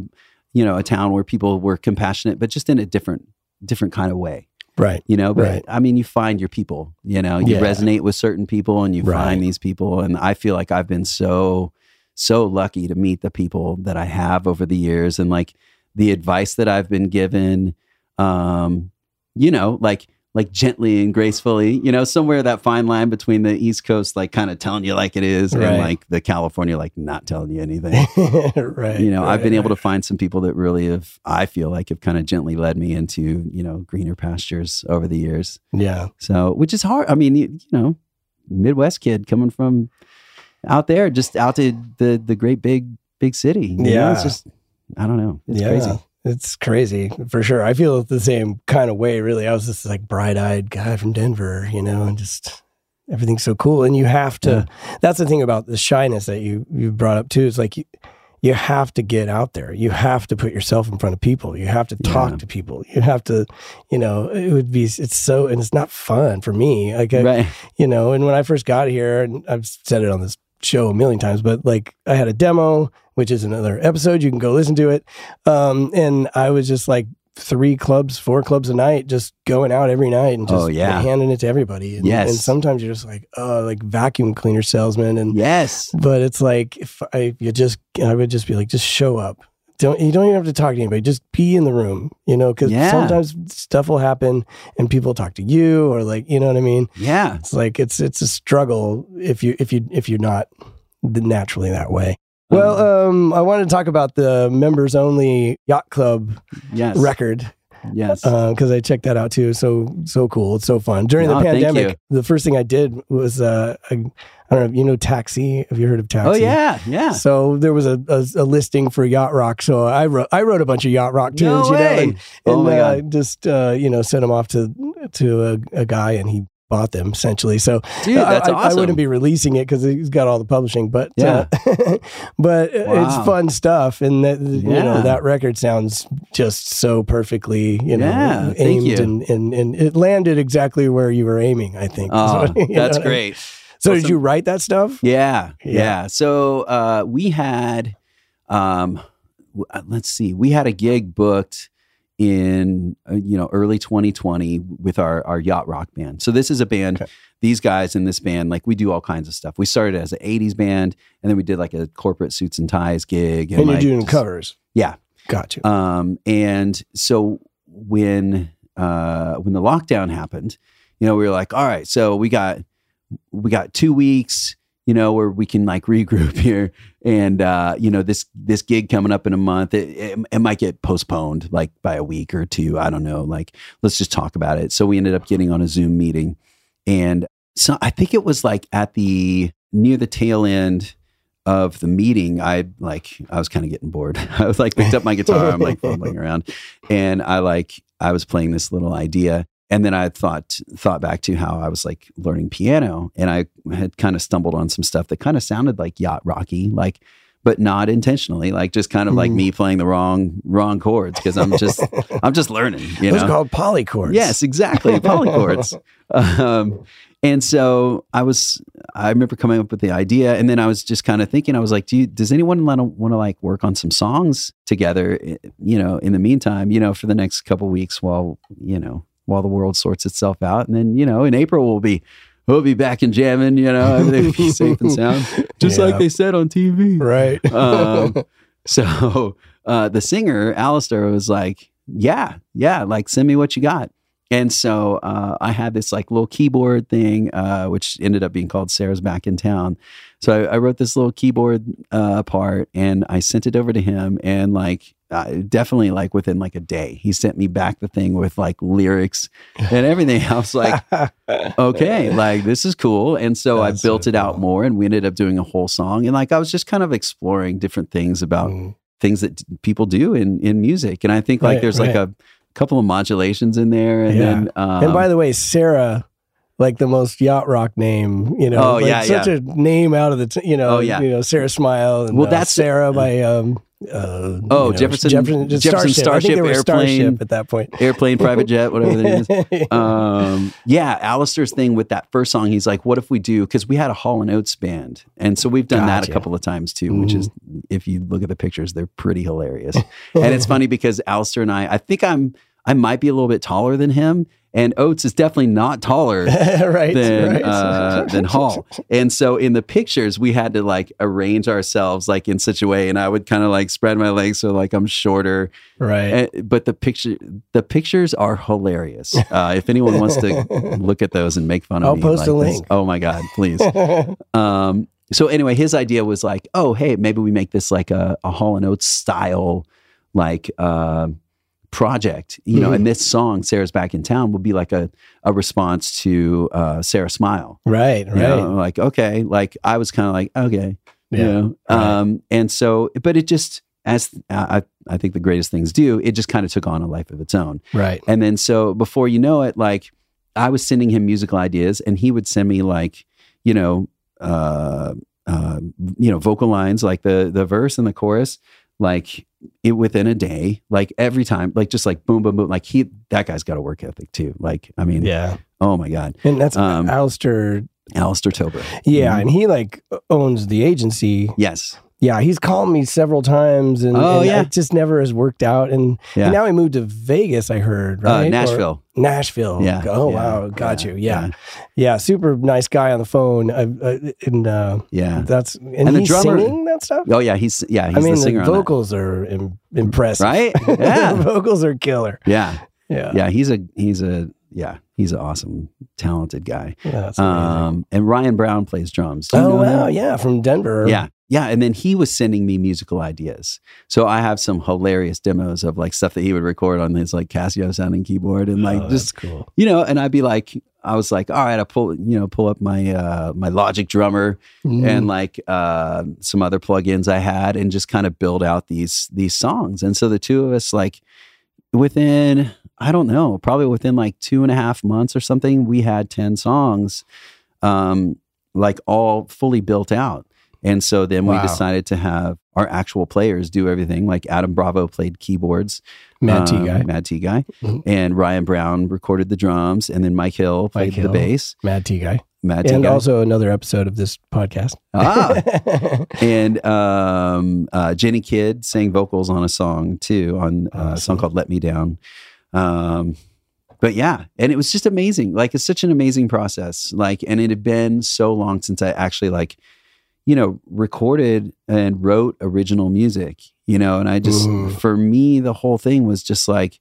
you know a town where people were compassionate but just in a different different kind of way right. you know but Right. i mean you find your people you know you Yeah. resonate with certain people and you Right. find these people and i feel like i've been so so lucky to meet the people that i have over the years and like the advice that i've been given um you know like like gently and gracefully you know somewhere that fine line between the east coast like kind of telling you like it is Right. and like the california like not telling you anything right. you know i've been right, able to find some people that really have i feel like have kind of gently led me into you know greener pastures over the years. Yeah. so which is hard i mean you, you know midwest kid coming from out there just out to the the great big big city you know? Yeah. it's just i don't know it's yeah. crazy It's crazy for sure. I feel the same kind of way, really. I was this like bright eyed guy from Denver, you know, and just everything's so cool. And you have to, that's the thing about the shyness that you, you brought up too. Is like you, you have to get out there. You have to put yourself in front of people. You have to talk Yeah. to people. You have to, you know, it would be, it's so, and it's not fun for me. Like, I, right you know, and when I first got here, and I've said it on this show a million times, but like I had a demo, which is another episode. You can go listen to it. Um, and I was just like three clubs, four clubs a night, just going out every night and just Oh, yeah. handing it to everybody. And, Yes. and sometimes you're just like, oh, like vacuum cleaner salesman. And yes but it's like if I you just I would just be like, just show up. Don't you don't even have to talk to anybody. Just be in the room, you know, because Yeah. sometimes stuff will happen and people talk to you or like you know what I mean. yeah It's like it's it's a struggle if you if you if you're not naturally that way. Well, um, I wanted to talk about the members only yacht club yes record yes because I checked that out too. So so cool. It's so fun. During Oh, the pandemic, the first thing I did was uh, I, I don't know. You know, Taxi. Have you heard of Taxi? oh yeah yeah So there was a, a, a listing for yacht rock. So I wrote I wrote a bunch of yacht rock No tunes. you know, and, Oh and my uh, God. just uh, you know sent them off to to a, a guy, and he bought them essentially. So dude that's I, awesome I wouldn't be releasing it because he's got all the publishing, but Yeah. uh, but it's fun stuff, and that you know that record sounds just so perfectly you know Yeah, aimed you. and, and and it landed exactly where you were aiming. I think. oh know that's mean? great So Well, did you write that stuff? Yeah, Yeah. yeah. So uh, we had, um, w- uh, let's see, we had a gig booked in uh, you know early 2020 with our our yacht rock band. So this is a band. Okay. These guys in this band, like we do all kinds of stuff. We started as an 80s band, and then we did like a corporate suits and ties gig. And, like, you're doing just- covers. Yeah. Gotcha. um, and so when uh, when the lockdown happened, you know, we were like, all right, so we got we got two weeks, you know, where we can like regroup here, and uh, you know, this this gig coming up in a month, it, it, it might get postponed like by a week or two. I don't know. Like, let's just talk about it. So we ended up getting on a Zoom meeting, and so I think it was like at the near the tail end of the meeting, I like I was kind of getting bored. I was like picked up my guitar, I'm like fumbling around, and I like I was playing this little idea, and then I thought thought back to how I was like learning piano, and I had kind of stumbled on some stuff that kind of sounded like yacht rocky, like but not intentionally, like just kind of like Mhm. me playing the wrong wrong chords because I'm just I'm just learning, you Those know. called polychords. Yes, exactly. Polychords. um, and so I was, I remember coming up with the idea, and then I was just kind of thinking, I was like, do you, does anyone want to want to like work on some songs together? eh, You know, in the meantime, you know, for the next couple weeks while you know while the world sorts itself out, and then you know, in April we'll be. We'll be back and jamming, you know, everything will be safe and sound, just Yeah. like they said on TV Right. um, so uh, the singer Alistair was like yeah, yeah, like send me what you got. And so uh, I had this like little keyboard thing, uh, which ended up being called Sarah's Back in Town. So I, I wrote this little keyboard uh, part and I sent it over to him. And like, uh, definitely like within like a day, he sent me back the thing with like lyrics and everything. I was like, okay, like this is cool. And so That's I built so it out more and we ended up doing a whole song. And like, I was just kind of exploring different things about Mm. things that people do in in music. And I think like Right, there's like a couple of modulations in there. And Yeah. then, um, and by the way, Sarah, like the most yacht rock name, you know, Oh, like yeah, such yeah. a name out of the, t- you know, Oh, yeah. you know, Sara Smile. And, Well, uh, that's- Sarah by, um, uh, Oh, you know, Jefferson- Jefferson, Jefferson Starship. I think they Starship were Airplane. Starship at that point. airplane, private jet, whatever it is. um, yeah, Alistair's thing with that first song, he's like, "What if we do?" Because we had a Hall and Oates band, and so we've done that a couple of times too. Which is, if you look at the pictures, they're pretty hilarious. and it's funny because Alistair and I, I think I'm, I might be a little bit taller than him, and Oates is definitely not taller right. than right. uh, than Hall. And so in the pictures, we had to like arrange ourselves like in such a way, and I would kind of like spread my legs so like I'm shorter. right. Uh, but the picture, the pictures are hilarious. Uh, if anyone wants to look at those and make fun of I'll me, post a like this- link. oh my god, please. um, so anyway, his idea was like, oh hey, maybe we make this like a, a Hall and Oates style like uh, project, you know. Mhm. And this song, "Sarah's Back in Town," will be like a a response to uh, "Sara Smile." right. Right. You know, like okay, like I was kind of like okay, Yeah, you know, right. um, and so, but it just as I I think the greatest things do, it just kind of took on a life of its own. right. And then so before you know it, like I was sending him musical ideas and he would send me like, you know, uh, uh, you know, vocal lines like the the verse and the chorus, like it within a day, like every time, like just like boom, boom, boom. Like he that guy's got a work ethic too. Like, I mean, Yeah. oh my God. And that's Um, Alistair. Alistair Tober. Yeah. Mhm. And he like owns the agency. Yes. Yeah. He's called me several times and, Oh, and yeah. it just never has worked out. And, Yeah. and now he moved to Vegas, I heard, Uh, right? Or- Nashville. Nashville. Yeah. Oh, Yeah. wow. Got Yeah. you. Yeah. yeah. Super nice guy on the phone. Uh, uh, and uh, Yeah. that's, and, And the drummer- singing that stuff? Oh yeah. He's yeah. He's I mean, the singer the vocals are Im- impressive. Right? the Yeah. vocals are killer. Yeah. Yeah. Yeah. He's a he's a yeah. He's an awesome, talented guy. Yeah, that's. Um, and Ryan Brown plays drums. Oh, know wow. Yeah. From Denver. Yeah. Yeah. And then he was sending me musical ideas. So I have some hilarious demos of like stuff that he would record on his like Casio sounding keyboard and like Oh, just, cool. you know, and I'd be like, I was like, all right, I pull, you know, pull up my, uh, my Logic drummer Mm. and like, uh, some other plugins I had and just kind of build out these, these songs. And so the two of us, like within, I don't know, probably within like two and a half months or something, we had 10 songs, um, like all fully built out. And so then we decided to have our actual players do everything. Like Adam Bravo played keyboards, Mad T um, guy. Mad T guy, Mhm. and Ryan Brown recorded the drums, and then Mike Hill played Mike the bass. Mad T guy. Mad T and guy, also another episode of this podcast. ah, and um, uh, Jenny Kidd sang vocals on a song too, on uh, a song called "Let Me Down." Um, but yeah, and it was just amazing. Like it's such an amazing process. Like, and it had been so long since I actually like, you know, recorded and wrote original music. You know, and I just Mhm. for me the whole thing was just like,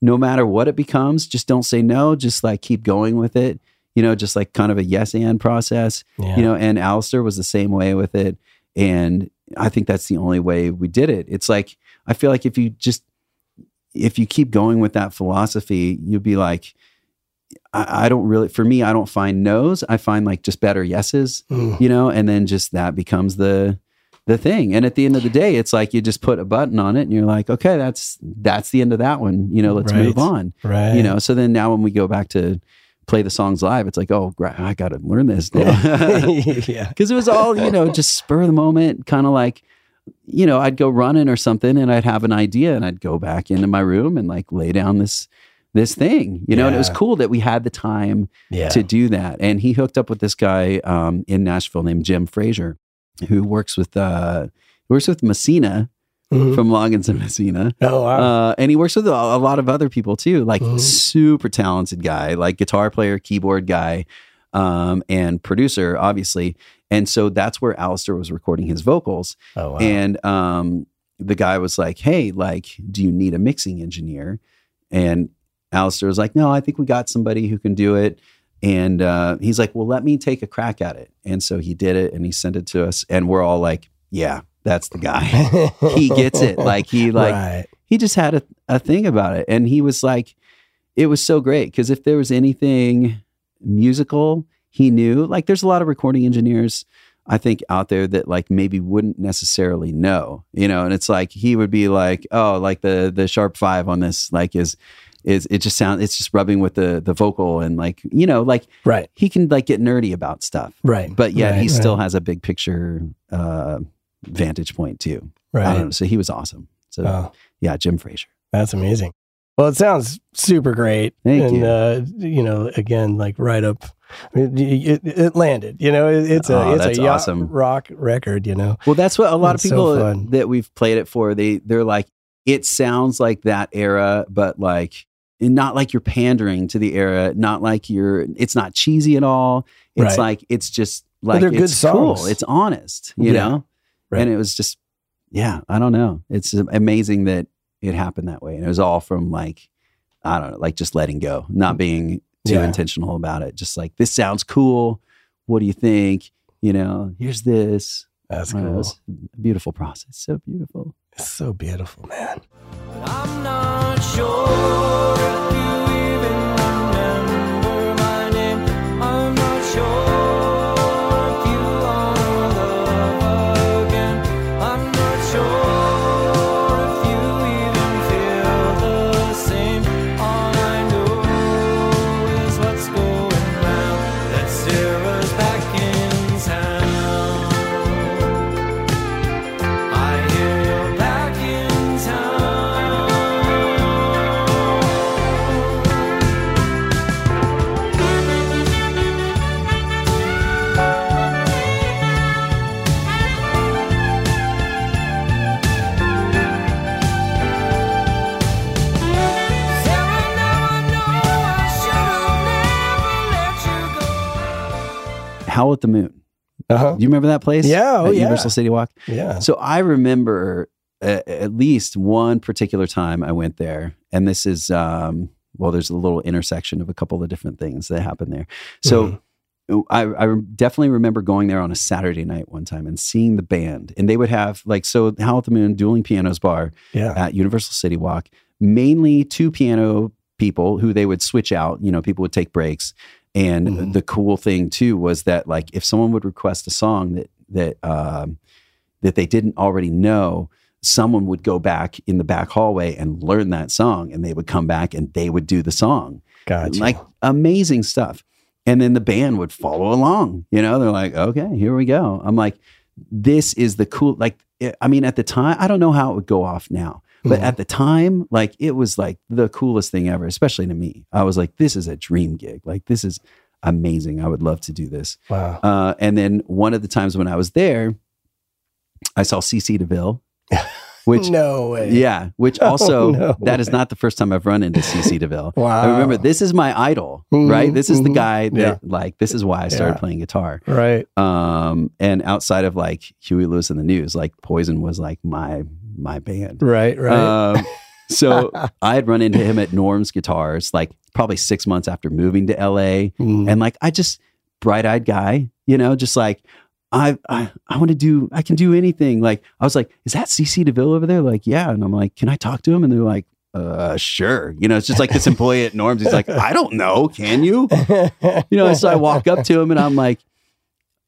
no matter what it becomes, just don't say no. Just like keep going with it. You know, just like kind of a yes and process yeah. you know and Alistair was the same way with it and I think that's the only way we did it it's like I feel like if you just if you keep going with that philosophy you'd be like I, I don't really for me I don't find no's I find like just better yeses Mm. you know and then just that becomes the the thing and at the end of the day it's like you just put a button on it and you're like okay that's that's the end of that one you know let's Right. move on right. you know so then now when we go back to play the songs live it's like oh i gotta learn this now yeah. because it was all you know just spur of the moment kind of like you know i'd go running or something and i'd have an idea and i'd go back into my room and like lay down this this thing you know and it was cool that we had the time Yeah. to do that and he hooked up with this guy um, in nashville named jim frazier who works with uh works with messina Mhm. from loggins and messina Oh, wow. uh, and he works with a, a lot of other people too, like Mhm. super talented guy, like guitar player, keyboard guy, um, and producer, obviously. And so that's where Alistair was recording his vocals. oh, wow. And um, the guy was like, "Hey, like, do you need a mixing engineer?" And Alistair was like, no, I think we got somebody who can do it. And uh, he's like, well, let me take a crack at it. And so he did it and he sent it to us. And we're all like, yeah, that's the guy. he gets it. Like he like right. he just had a, a thing about it. And he was like, it was so great. Cause if there was anything musical, he knew. Like there's a lot of recording engineers, I think, out there that like maybe wouldn't necessarily know, you know, and it's like he would be like, oh, like the the sharp five on this, like is is it just sounds it's just rubbing with the the vocal and like, you know, like Right. he can like get nerdy about stuff. Right. But yet Right, he right. still has a big picture uh vantage point too. Right. know. So he was awesome. So Oh, yeah, Jim Frazier. that's amazing. Well, it sounds super great. Thank and, you. Uh, you know, again, like right up, it, it, it landed. You know, it, it's a Oh, it's a yacht awesome. rock record. You know, Well, that's what a lot It's of people fun. that we've played it for. They they're like, it sounds like that era, but like and not like you're pandering to the era, not like you're. It's not cheesy at all. It's Right. like it's just like they're good it's cool. It's honest, you Yeah. know. Right. And it was just, yeah, I don't know. It's amazing that it happened that way, and it was all from like, I don't know, like just letting go, not mm. being too Yeah. intentional about it. Just like this sounds cool. What do you think? You know, here's this. That's I cool. it's beautiful process. So beautiful. It's so beautiful, man. Howl at the Moon. Uh huh. Do you remember that place? Yeah, oh, yeah. Universal City Walk. Yeah. So I remember at least one particular time I went there, and this is um, well, there's a little intersection of a couple of different things that happen there. So. I, I definitely remember going there on a Saturday night one time and seeing the band, and they would have like so Howl at the Moon, Dueling Pianos Bar Yeah. at Universal City Walk, mainly two piano people who they would switch out. You know, people would take breaks. And Mhm. the cool thing too was that like if someone would request a song that that um, that they didn't already know, someone would go back in the back hallway and learn that song, and they would come back and they would do the song. Gotcha. Like amazing stuff. And then the band would follow along. You know, they're like, okay, here we go. I'm like, this is the cool. Like, I mean, at the time, I don't know how it would go off now, but Mhm. at the time, like, it was like the coolest thing ever, especially to me. I was like, this is a dream gig. Like, this is amazing. I would love to do this. wow. Uh, and then one of the times when I was there, I saw CC DeVille, which no way. yeah, which Oh, also no that is way. not the first time I've run into CC DeVille. Wow. I remember this is my idol, Mhm, right? This is the mhm. guy that Yeah. like this is why I started Yeah. playing guitar. Right. Um, and outside of like Huey Lewis and the News, like Poison was like my my band. Right. Right. Um, so I had run into him at Norm's Guitars like probably six months after moving to LA, Mm. and like I just bright eyed guy, you know, just like. I I, I want to do I can do anything. Like I was like, is that CC DeVille over there? Like, yeah. And I'm like, can I talk to him? And they're like, uh, sure. You know, it's just like this employee at Norm's. He's like, I don't know. Can you? You know, so I walk up to him and I'm like,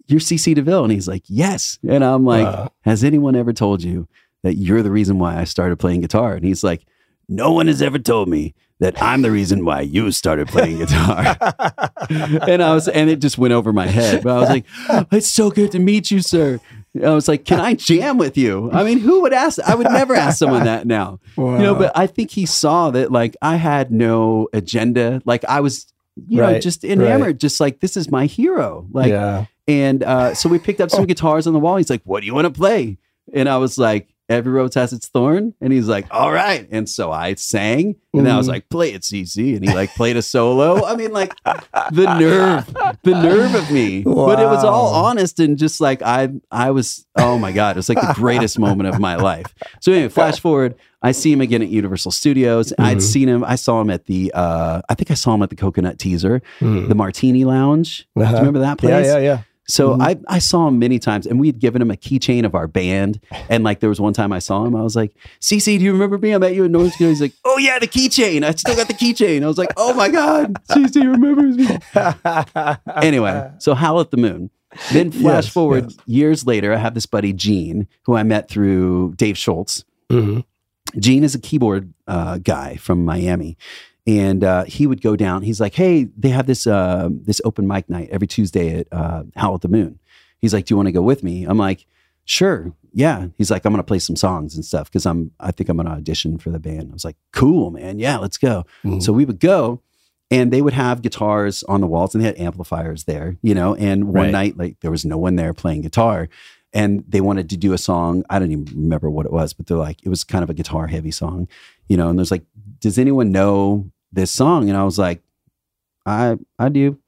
you're CC DeVille. And he's like, yes. And I'm like, Wow. has anyone ever told you that you're the reason why I started playing guitar? And he's like, no one has ever told me that I'm the reason why you started playing guitar. and I was, and it just went over my head. But I was like, it's so good to meet you, sir. I was like, can I jam with you? I mean, who would ask? I would never ask someone that now. wow. You know, but I think he saw that like I had no agenda. Like I was, you know, just enamored, just like this is my hero. Like, yeah. and uh, so we picked up some guitars on the wall. He's like, "What do you want to play?" And I was like, Every rose has its thorn. And he's like, all right. And so I sang and then I was Mhm. like, play it, CC. And he like played a solo. I mean, like the nerve, the nerve of me. But it was all honest and just like I I was, oh my God, it was like the greatest moment of my life. So anyway, flash forward, I see him again at Universal Studios. I'd Mhm. seen him, I saw him at the uh I think I saw him at the Coconut Teaszer, Mm. the Martini Lounge. Do Uh-huh. you remember that place? Yeah, yeah, yeah. So Mhm. I, I saw him many times and we had given him a keychain of our band. And like there was one time I saw him, I was like, CC, do you remember me? I met you in North Carolina. He's like, Oh yeah, the keychain. I still got the keychain. I was like, Oh my God, CC remembers me. Anyway, so Howl at the Moon. Then flash Yes, forward yes. years later, I have this buddy Gene, who I met through Dave Schultz. Mhm. Gene is a keyboard uh, guy from Miami, and uh, he would go down. He's like, "Hey, they have this uh, this open mic night every Tuesday at uh, Howl at the Moon." He's like, "Do you want to go with me?" I'm like, "Sure, yeah." He's like, "I'm gonna play some songs and stuff because I'm I think I'm gonna audition for the band." I was like, "Cool, man, yeah, let's go." Mhm. So we would go. And they would have guitars on the walls and they had amplifiers there, you know. And one Right. night, like there was no one there playing guitar and they wanted to do a song. I don't even remember what it was, but they're like, it was kind of a guitar heavy song, you know. And there's like, does anyone know this song? And I was like, I I do.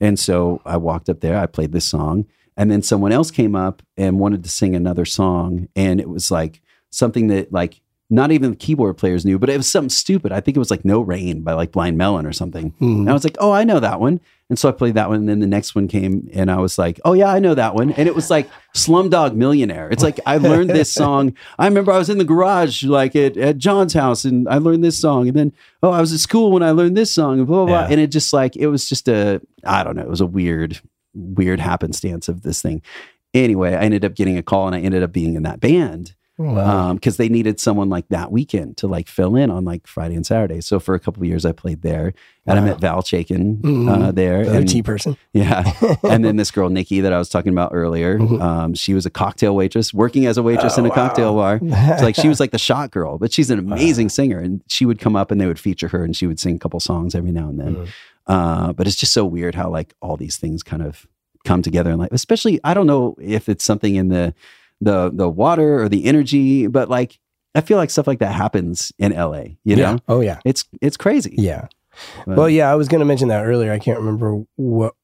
And so I walked up there, I played this song, and then someone else came up and wanted to sing another song, and it was like something that like not even the keyboard players knew, but it was something stupid. I think it was like No Rain by like Blind Melon or something. Mhm. And I was like, oh, I know that one. And so I played that one. And then the next one came and I was like, oh, yeah, I know that one. And it was like Slumdog Millionaire. It's like I learned this song. I remember I was in the garage, like at, at John's house, and I learned this song. And then, oh, I was at school when I learned this song, and blah, blah, Yeah. blah. And it just like, it was just a, I don't know, it was a weird, weird happenstance of this thing. Anyway, I ended up getting a call and I ended up being in that band Wow. because they needed someone like that weekend to like fill in on like Friday and Saturday. So for a couple of years, I played there, and I met Val Chaikin uh, Mhm. there. the and- person. yeah, and then this girl Nikki that I was talking about earlier. Mhm. Um, she was a cocktail waitress, working as a waitress in a Oh, cocktail bar. It's like she was like the shot girl, but she's an amazing singer, and she would come up and they would feature her, and she would sing a couple songs every now and then. Mm. Uh, but it's just so weird how like all these things kind of come together and like, especially I don't know if it's something in the the the water or the energy, but like I feel like stuff like that happens in LA. You know, Yeah. Oh yeah. it's it's crazy. Yeah. But- Well, yeah, I was going to mention that earlier. I can't remember what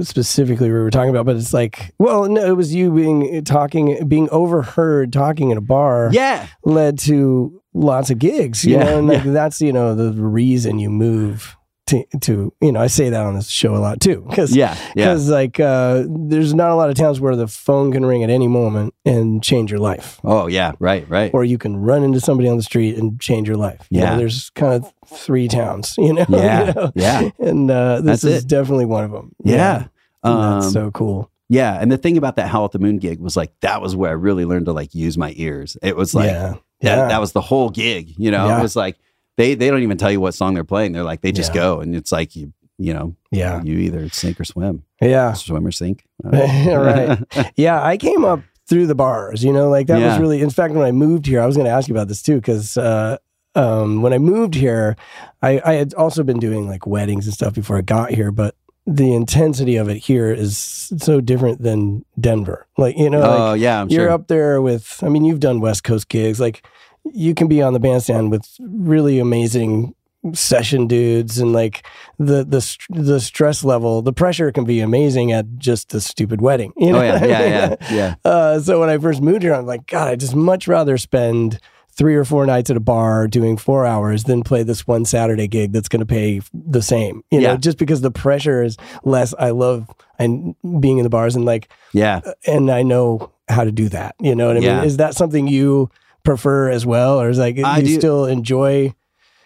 specifically we were talking about, but it's like, well, no, it was you being eh, talking, being overheard talking in a bar yeah, led to lots of gigs, you Yeah, know, and like yeah. that's, you know, the reason you move to, to, you know, I say that on this show a lot too, because yeah, yeah. because like uh, there's not a lot of towns where the phone can ring at any moment and change your life Oh yeah, right, right. or you can run into somebody on the street and change your life You know, Yeah. there's kind of three towns you know, Yeah, You know? yeah. and uh, this That's is it. definitely one of them Yeah. And Um, that's so cool yeah. And the thing about that Howl at the Moon gig was like that was where I really learned to like use my ears. It was like yeah that, yeah that was the whole gig. You know, Yeah. it was like they they don't even tell you what song they're playing. They're like they just Yeah. go and it's like you you know yeah you either sink or swim, yeah swim or sink. Right. yeah i came up through the bars you know like that was really in fact when i moved here i was going to ask you about this too because uh, um, when i moved here I, I had also been doing like weddings and stuff before i got here but the intensity of it here is so different than denver like you know like, oh yeah, I'm you're sure. up there with i mean you've done west coast gigs like you can be on the bandstand with really amazing session dudes and like the the the stress level the pressure can be amazing at just a stupid wedding you know oh yeah, yeah, yeah, yeah. uh, so when i first moved here i'm like god i just much rather spend three or four nights at a bar doing four hours than play this one saturday gig that's going to pay the same you know Yeah. just because the pressure is less i love and being in the bars and like Yeah. and I know how to do that. You know what I Yeah. mean? Is that something you prefer as well, or is like I you do. still enjoy?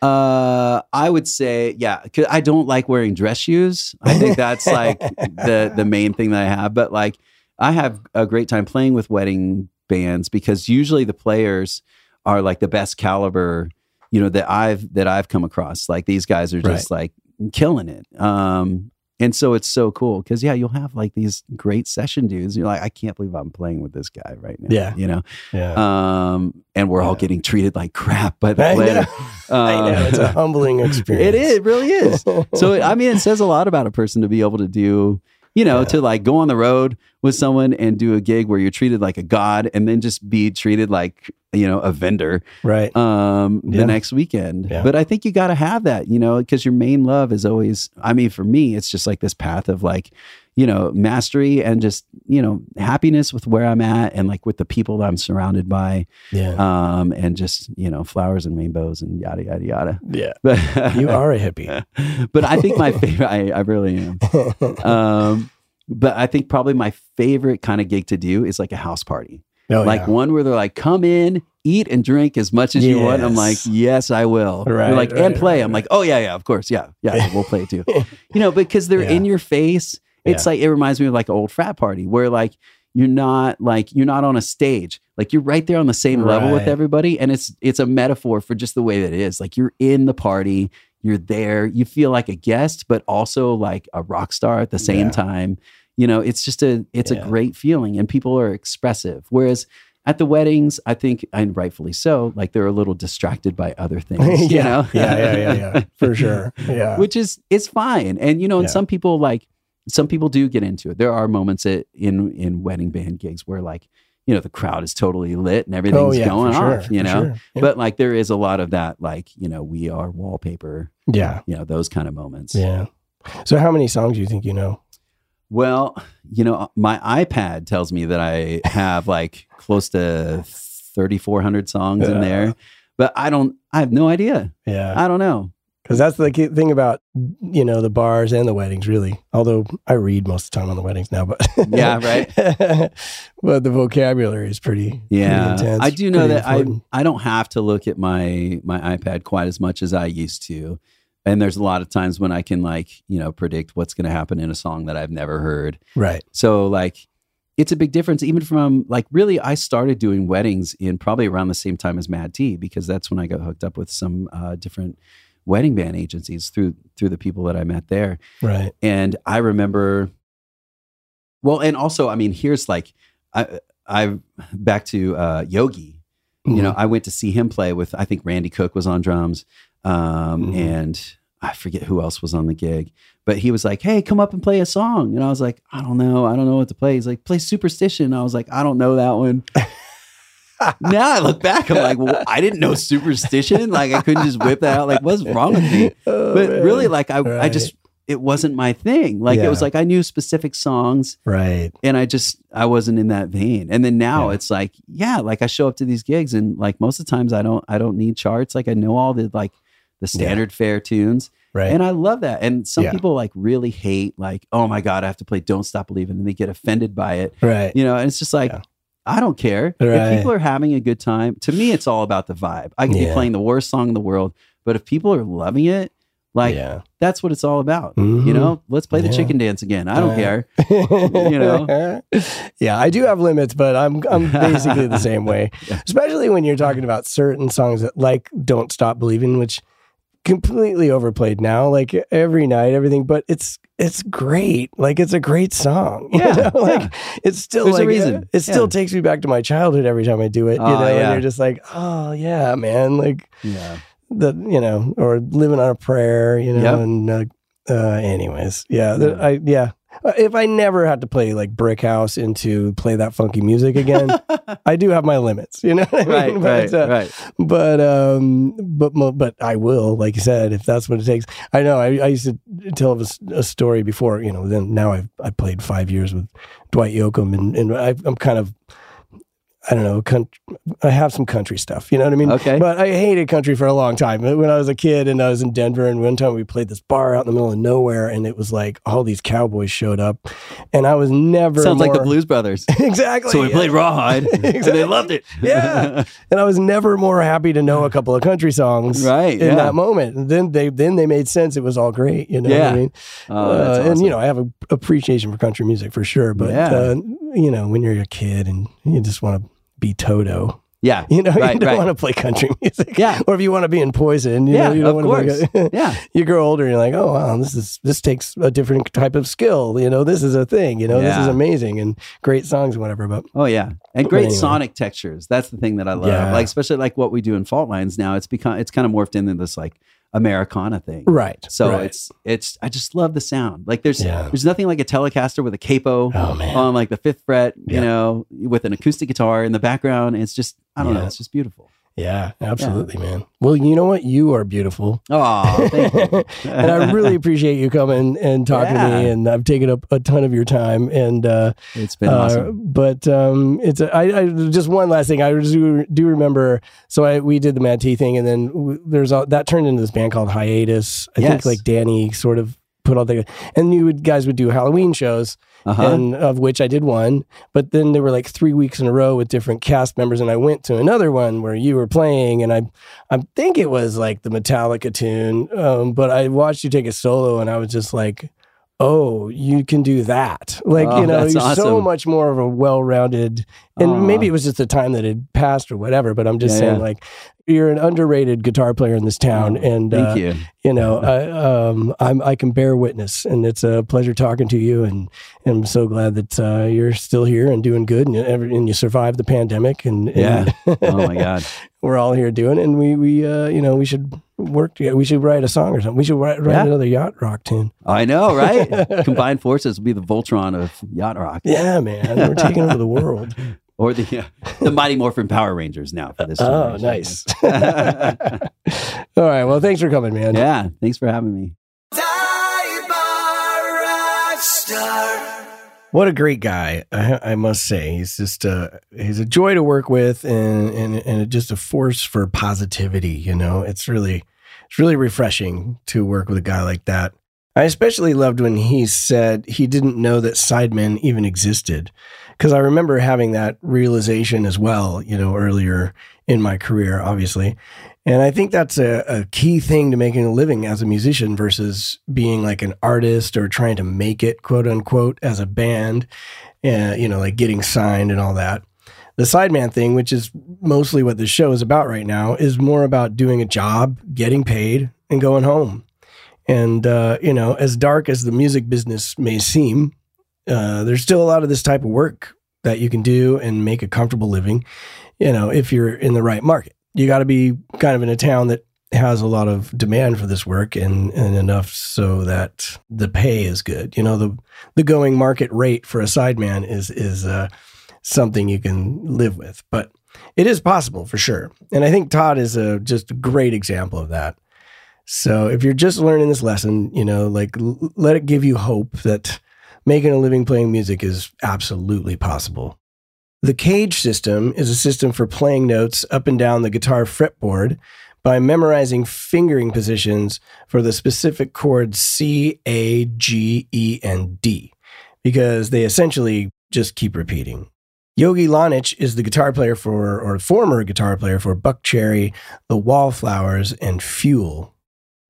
Uh, I would say, yeah, 'cause I don't like wearing dress shoes. I think that's like the the main thing that I have. But like, I have a great time playing with wedding bands because usually the players are like the best caliber, you know, that I've that I've come across. Like these guys are just like killing it. Um, and so it's so cool because yeah, you'll have like these great session dudes. You're like, I can't believe I'm playing with this guy right now. Yeah. you know. Yeah, Um, and we're all getting treated like crap by the I know. I know it's a Uh, humbling experience. it is, it really is. So I mean, it says a lot about a person to be able to do You know, Yeah. to like go on the road with someone and do a gig where you're treated like a god and then just be treated like, you know, a vendor Right. um the next weekend. Yeah. But I think you got to have that, you know, because your main love is always I mean for me it's just like this path of like, you know, mastery and just, you know, happiness with where I'm at and like with the people that I'm surrounded by Yeah. um and just, you know, flowers and rainbows and yada yada yada. yeah. But You are a hippie. but I think my favorite I, I really am. Um but I think probably my favorite kind of gig to do is like a house party Oh, like yeah. one where they're like, come in, eat and drink as much as you want. I'm like, Yes. yes, I will. Right, they're like, right, and play. right, I'm right. like, oh yeah, yeah, of course, yeah, yeah, we'll play too. you know, because they're Yeah. in your face. It's Yeah. like it reminds me of like an old frat party where like you're not like you're not on a stage. Like you're right there on the same level with everybody, and it's it's a metaphor for just the way that it is. Like you're in the party. You're there. You feel like a guest, but also like a rock star at the same Yeah. time. You know, it's just a it's Yeah. a great feeling, and people are expressive. Whereas at the weddings, I think, and rightfully so, like they're a little distracted by other things. yeah. You know, yeah. Yeah. Yeah. Yeah. For sure. Yeah. which is it's fine. And you know, and Yeah. some people like some people do get into it. There are moments at, in in wedding band gigs where like you know the crowd is totally lit and oh, everything's oh, yeah, going sure, off. You know, sure. Yeah. but like there is a lot of that, like you know, we are wallpaper. yeah. You know, those kind of moments. Yeah. So, how many songs do you think you know? Well, you know, my iPad tells me that I have like close to 3,400 songs in there, but I don't, I have no idea. Yeah. I don't know. Because that's the thing about, you know, the bars and the weddings, really. Although I read most of the time on the weddings now, but Yeah, right. but the vocabulary is pretty, Yeah. pretty intense. I do know that I. I don't have to look at my, my iPad quite as much as I used to. And there's a lot of times when I can like, you know, predict what's going to happen in a song that I've never heard. right. So like it's a big difference even from like really I started doing weddings in probably around the same time as Mad T because that's when I got hooked up with some uh, different wedding band agencies through through the people that I met there. Right. And I remember well and also I mean here's like I I back to uh Yogi. You know, I went to see him play with I think Randy Cook was on drums um Mhm. and I forget who else was on the gig, but he was like, "Hey, come up and play a song." And I was like, "I don't know, I don't know what to play." He's like, "Play Superstition." I was like, "I don't know that one." now I look back, I'm like, "Well, I didn't know Superstition. Like, I couldn't just whip that out. Like, what's wrong with me?" Oh, But man. really, like, I, I just it wasn't my thing. Like, it was like I knew specific songs, right. and I just I wasn't in that vein. And then now Yeah. it's like, yeah, like I show up to these gigs, and like most of the times I don't I don't need charts. Like I know all the like the standard fair tunes. Right. And I love that. And some Yeah. people like really hate, like, oh my God, I have to play Don't Stop Believing. And they get offended by it. right. You know, and it's just like, Yeah. I don't care. Right. If people are having a good time, to me, it's all about the vibe. I could be playing the worst song in the world, but if people are loving it, like, yeah. that's what it's all about. You Mhm. know, let's play the Yeah. chicken dance again. I don't Uh, care. you know? yeah, I do have limits, but I'm I'm basically the same way. Yeah. Especially when you're talking about certain songs that like "Don't Stop Believing," which completely overplayed now, like every night, everything. But it's it's great. Like it's a great song. you Yeah, know? like yeah. it's still There's a like reason. It still Yeah. takes me back to my childhood every time I do it. You Oh, know, yeah. and you're just like, oh yeah, man, like Yeah. the you know, or living on a prayer, you know, Yep. and uh, uh, anyways, yeah, the- Yeah. I yeah. Uh, If I never had to play like Brick House into play that funky music again, I do have my limits, you know. What I right, mean? right, but, uh, right. but um, but but I will, like you said, if that's what it takes. I know. I, I used to tell a story before, you know. Then now I've I played five years with Dwight Yoakam, and and I, I'm kind of. I don't know. I have some country stuff, you know what I mean. Okay. But I hated country for a long time. When I was a kid and I was in Denver, and one time we played this bar out in the middle of nowhere, and it was like all these cowboys showed up, and I was never Sounds like the Blues Brothers. exactly. So we played Rawhide, and they loved it. Yeah. and I was never more happy to know a couple of country songs Right, in yeah. that moment. And then they then they made sense. It was all great, you know what Yeah. I mean? Oh, Uh, And you know, I have an appreciation for country music for sure. But Yeah. uh, you know, when you're a kid and you just want to be Toto, yeah, you know, Right, you don't right. want to play country music. Yeah. Or if you want to be in Poison, you yeah, know, you don't of want course. to play. yeah, you grow older and you're like, oh wow, this is this takes a different type of skill. You know, this is a thing. You know, this is amazing and great songs and whatever. But Oh yeah, and great anyway. sonic textures. That's the thing that I love. Yeah. Like especially like what we do in Faultlines now. It's become it's kind of morphed into this like Americana thing. Right. So right. it's it's I just love the sound. Like there's Yeah. there's nothing like a Telecaster with a capo Oh, on like the fifth fret, you know, with an acoustic guitar in the background. It's just I don't know, it's just beautiful. Yeah, absolutely, man. Well, you know what? You are beautiful. Oh, thank you. and I really appreciate you coming and talking to me. And I've taken up a ton of your time. And uh, it's been uh, awesome. But um, it's a, I, I just one last thing. I do, do remember. So I we did the Mad T thing, and then w- there's a, that turned into this band called Hiatus. I think like Danny sort of put all the and you would, guys would do Halloween shows, Uh-huh. and of which I did one. But then there were like three weeks in a row with different cast members, and I went to another one where you were playing, and I I think it was like the Metallica tune, um, but I watched you take a solo, and I was just like. Oh, you can do that. Like, Oh, you know, that's you're so much more of a well rounded, and maybe it was just the time that had passed or whatever, but I'm just Yeah, saying, yeah. like, you're an underrated guitar player in this town. Oh, and, thank uh, you. you know, I, um, I'm, I can bear witness, and it's a pleasure talking to you. And, and I'm so glad that uh, you're still here and doing good, and, and you survived the pandemic. And, and Yeah. Oh my God. we're all here doing, it, and we, we, uh, you know, we should work together. We should write a song or something. We should write, write Yeah. another yacht rock tune. I know, right? Combined forces will be the Voltron of yacht rock. Yeah, man, we're taking over the world. Or the uh, the Mighty Morphin Power Rangers now for this. Oh, nice. all right. Well, thanks for coming, man. yeah. Thanks for having me. What a great guy, I, I must say. He's just uh, he's a joy to work with, and and and just a force for positivity. You know, it's really it's really refreshing to work with a guy like that. I especially loved when he said he didn't know that sidemen even existed, because I remember having that realization as well. You know, earlier in my career, obviously. And I think that's a, a key thing to making a living as a musician versus being like an artist or trying to make it, quote unquote, as a band, uh, you know, like getting signed and all that. The sideman thing, which is mostly what this show is about right now, is more about doing a job, getting paid, and going home. And, uh, you know, as dark as the music business may seem, uh, there's still a lot of this type of work that you can do and make a comfortable living, you know, if you're in the right market you got to be kind of in a town that has a lot of demand for this work and, and enough so that the pay is good. You know, the the going market rate for a sideman is is uh, something you can live with, but it is possible for sure. And I think Todd is a just a great example of that. So if you're just learning this lesson, you know, like l- let it give you hope that making a living playing music is absolutely possible. The CAGED system is a system for playing notes up and down the guitar fretboard by memorizing fingering positions for the specific chords C, A, G, E, and D, because they essentially just keep repeating. Yogi Lonich is the guitar player for, or former guitar player for Buckcherry, The Wallflowers, and Fuel.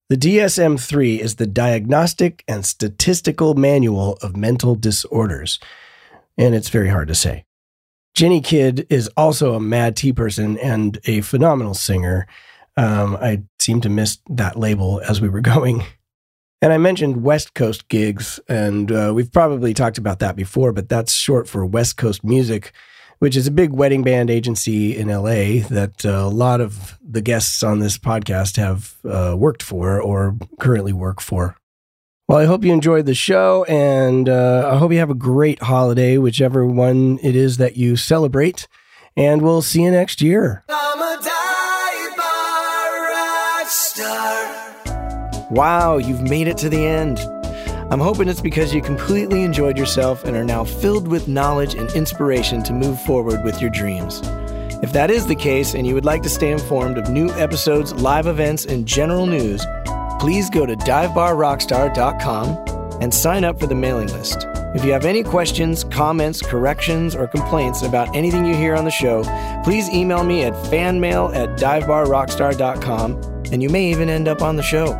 The DSM 3 is the Diagnostic and Statistical Manual of Mental Disorders, and it's very hard to say. Jenny Kidd is also a Mad T person and a phenomenal singer. Um, I seem to miss that label as we were going. And I mentioned West Coast gigs, and uh, we've probably talked about that before, but that's short for West Coast Music, which is a big wedding band agency in LA that uh, a lot of the guests on this podcast have uh, worked for or currently work for. Well, I hope you enjoyed the show, and uh, I hope you have a great holiday, whichever one it is that you celebrate. And we'll see you next year. Wow, you've made it to the end. I'm hoping it's because you completely enjoyed yourself and are now filled with knowledge and inspiration to move forward with your dreams. If that is the case and you would like to stay informed of new episodes, live events, and general news, please go to divebarrockstar.com and sign up for the mailing list. If you have any questions, comments, corrections, or complaints about anything you hear on the show, please email me at fanmail at divebarrockstar.com and you may even end up on the show.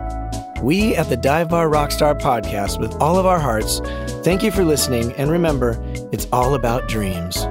We at the Dive Bar Rockstar podcast, with all of our hearts, thank you for listening, and remember, it's all about dreams.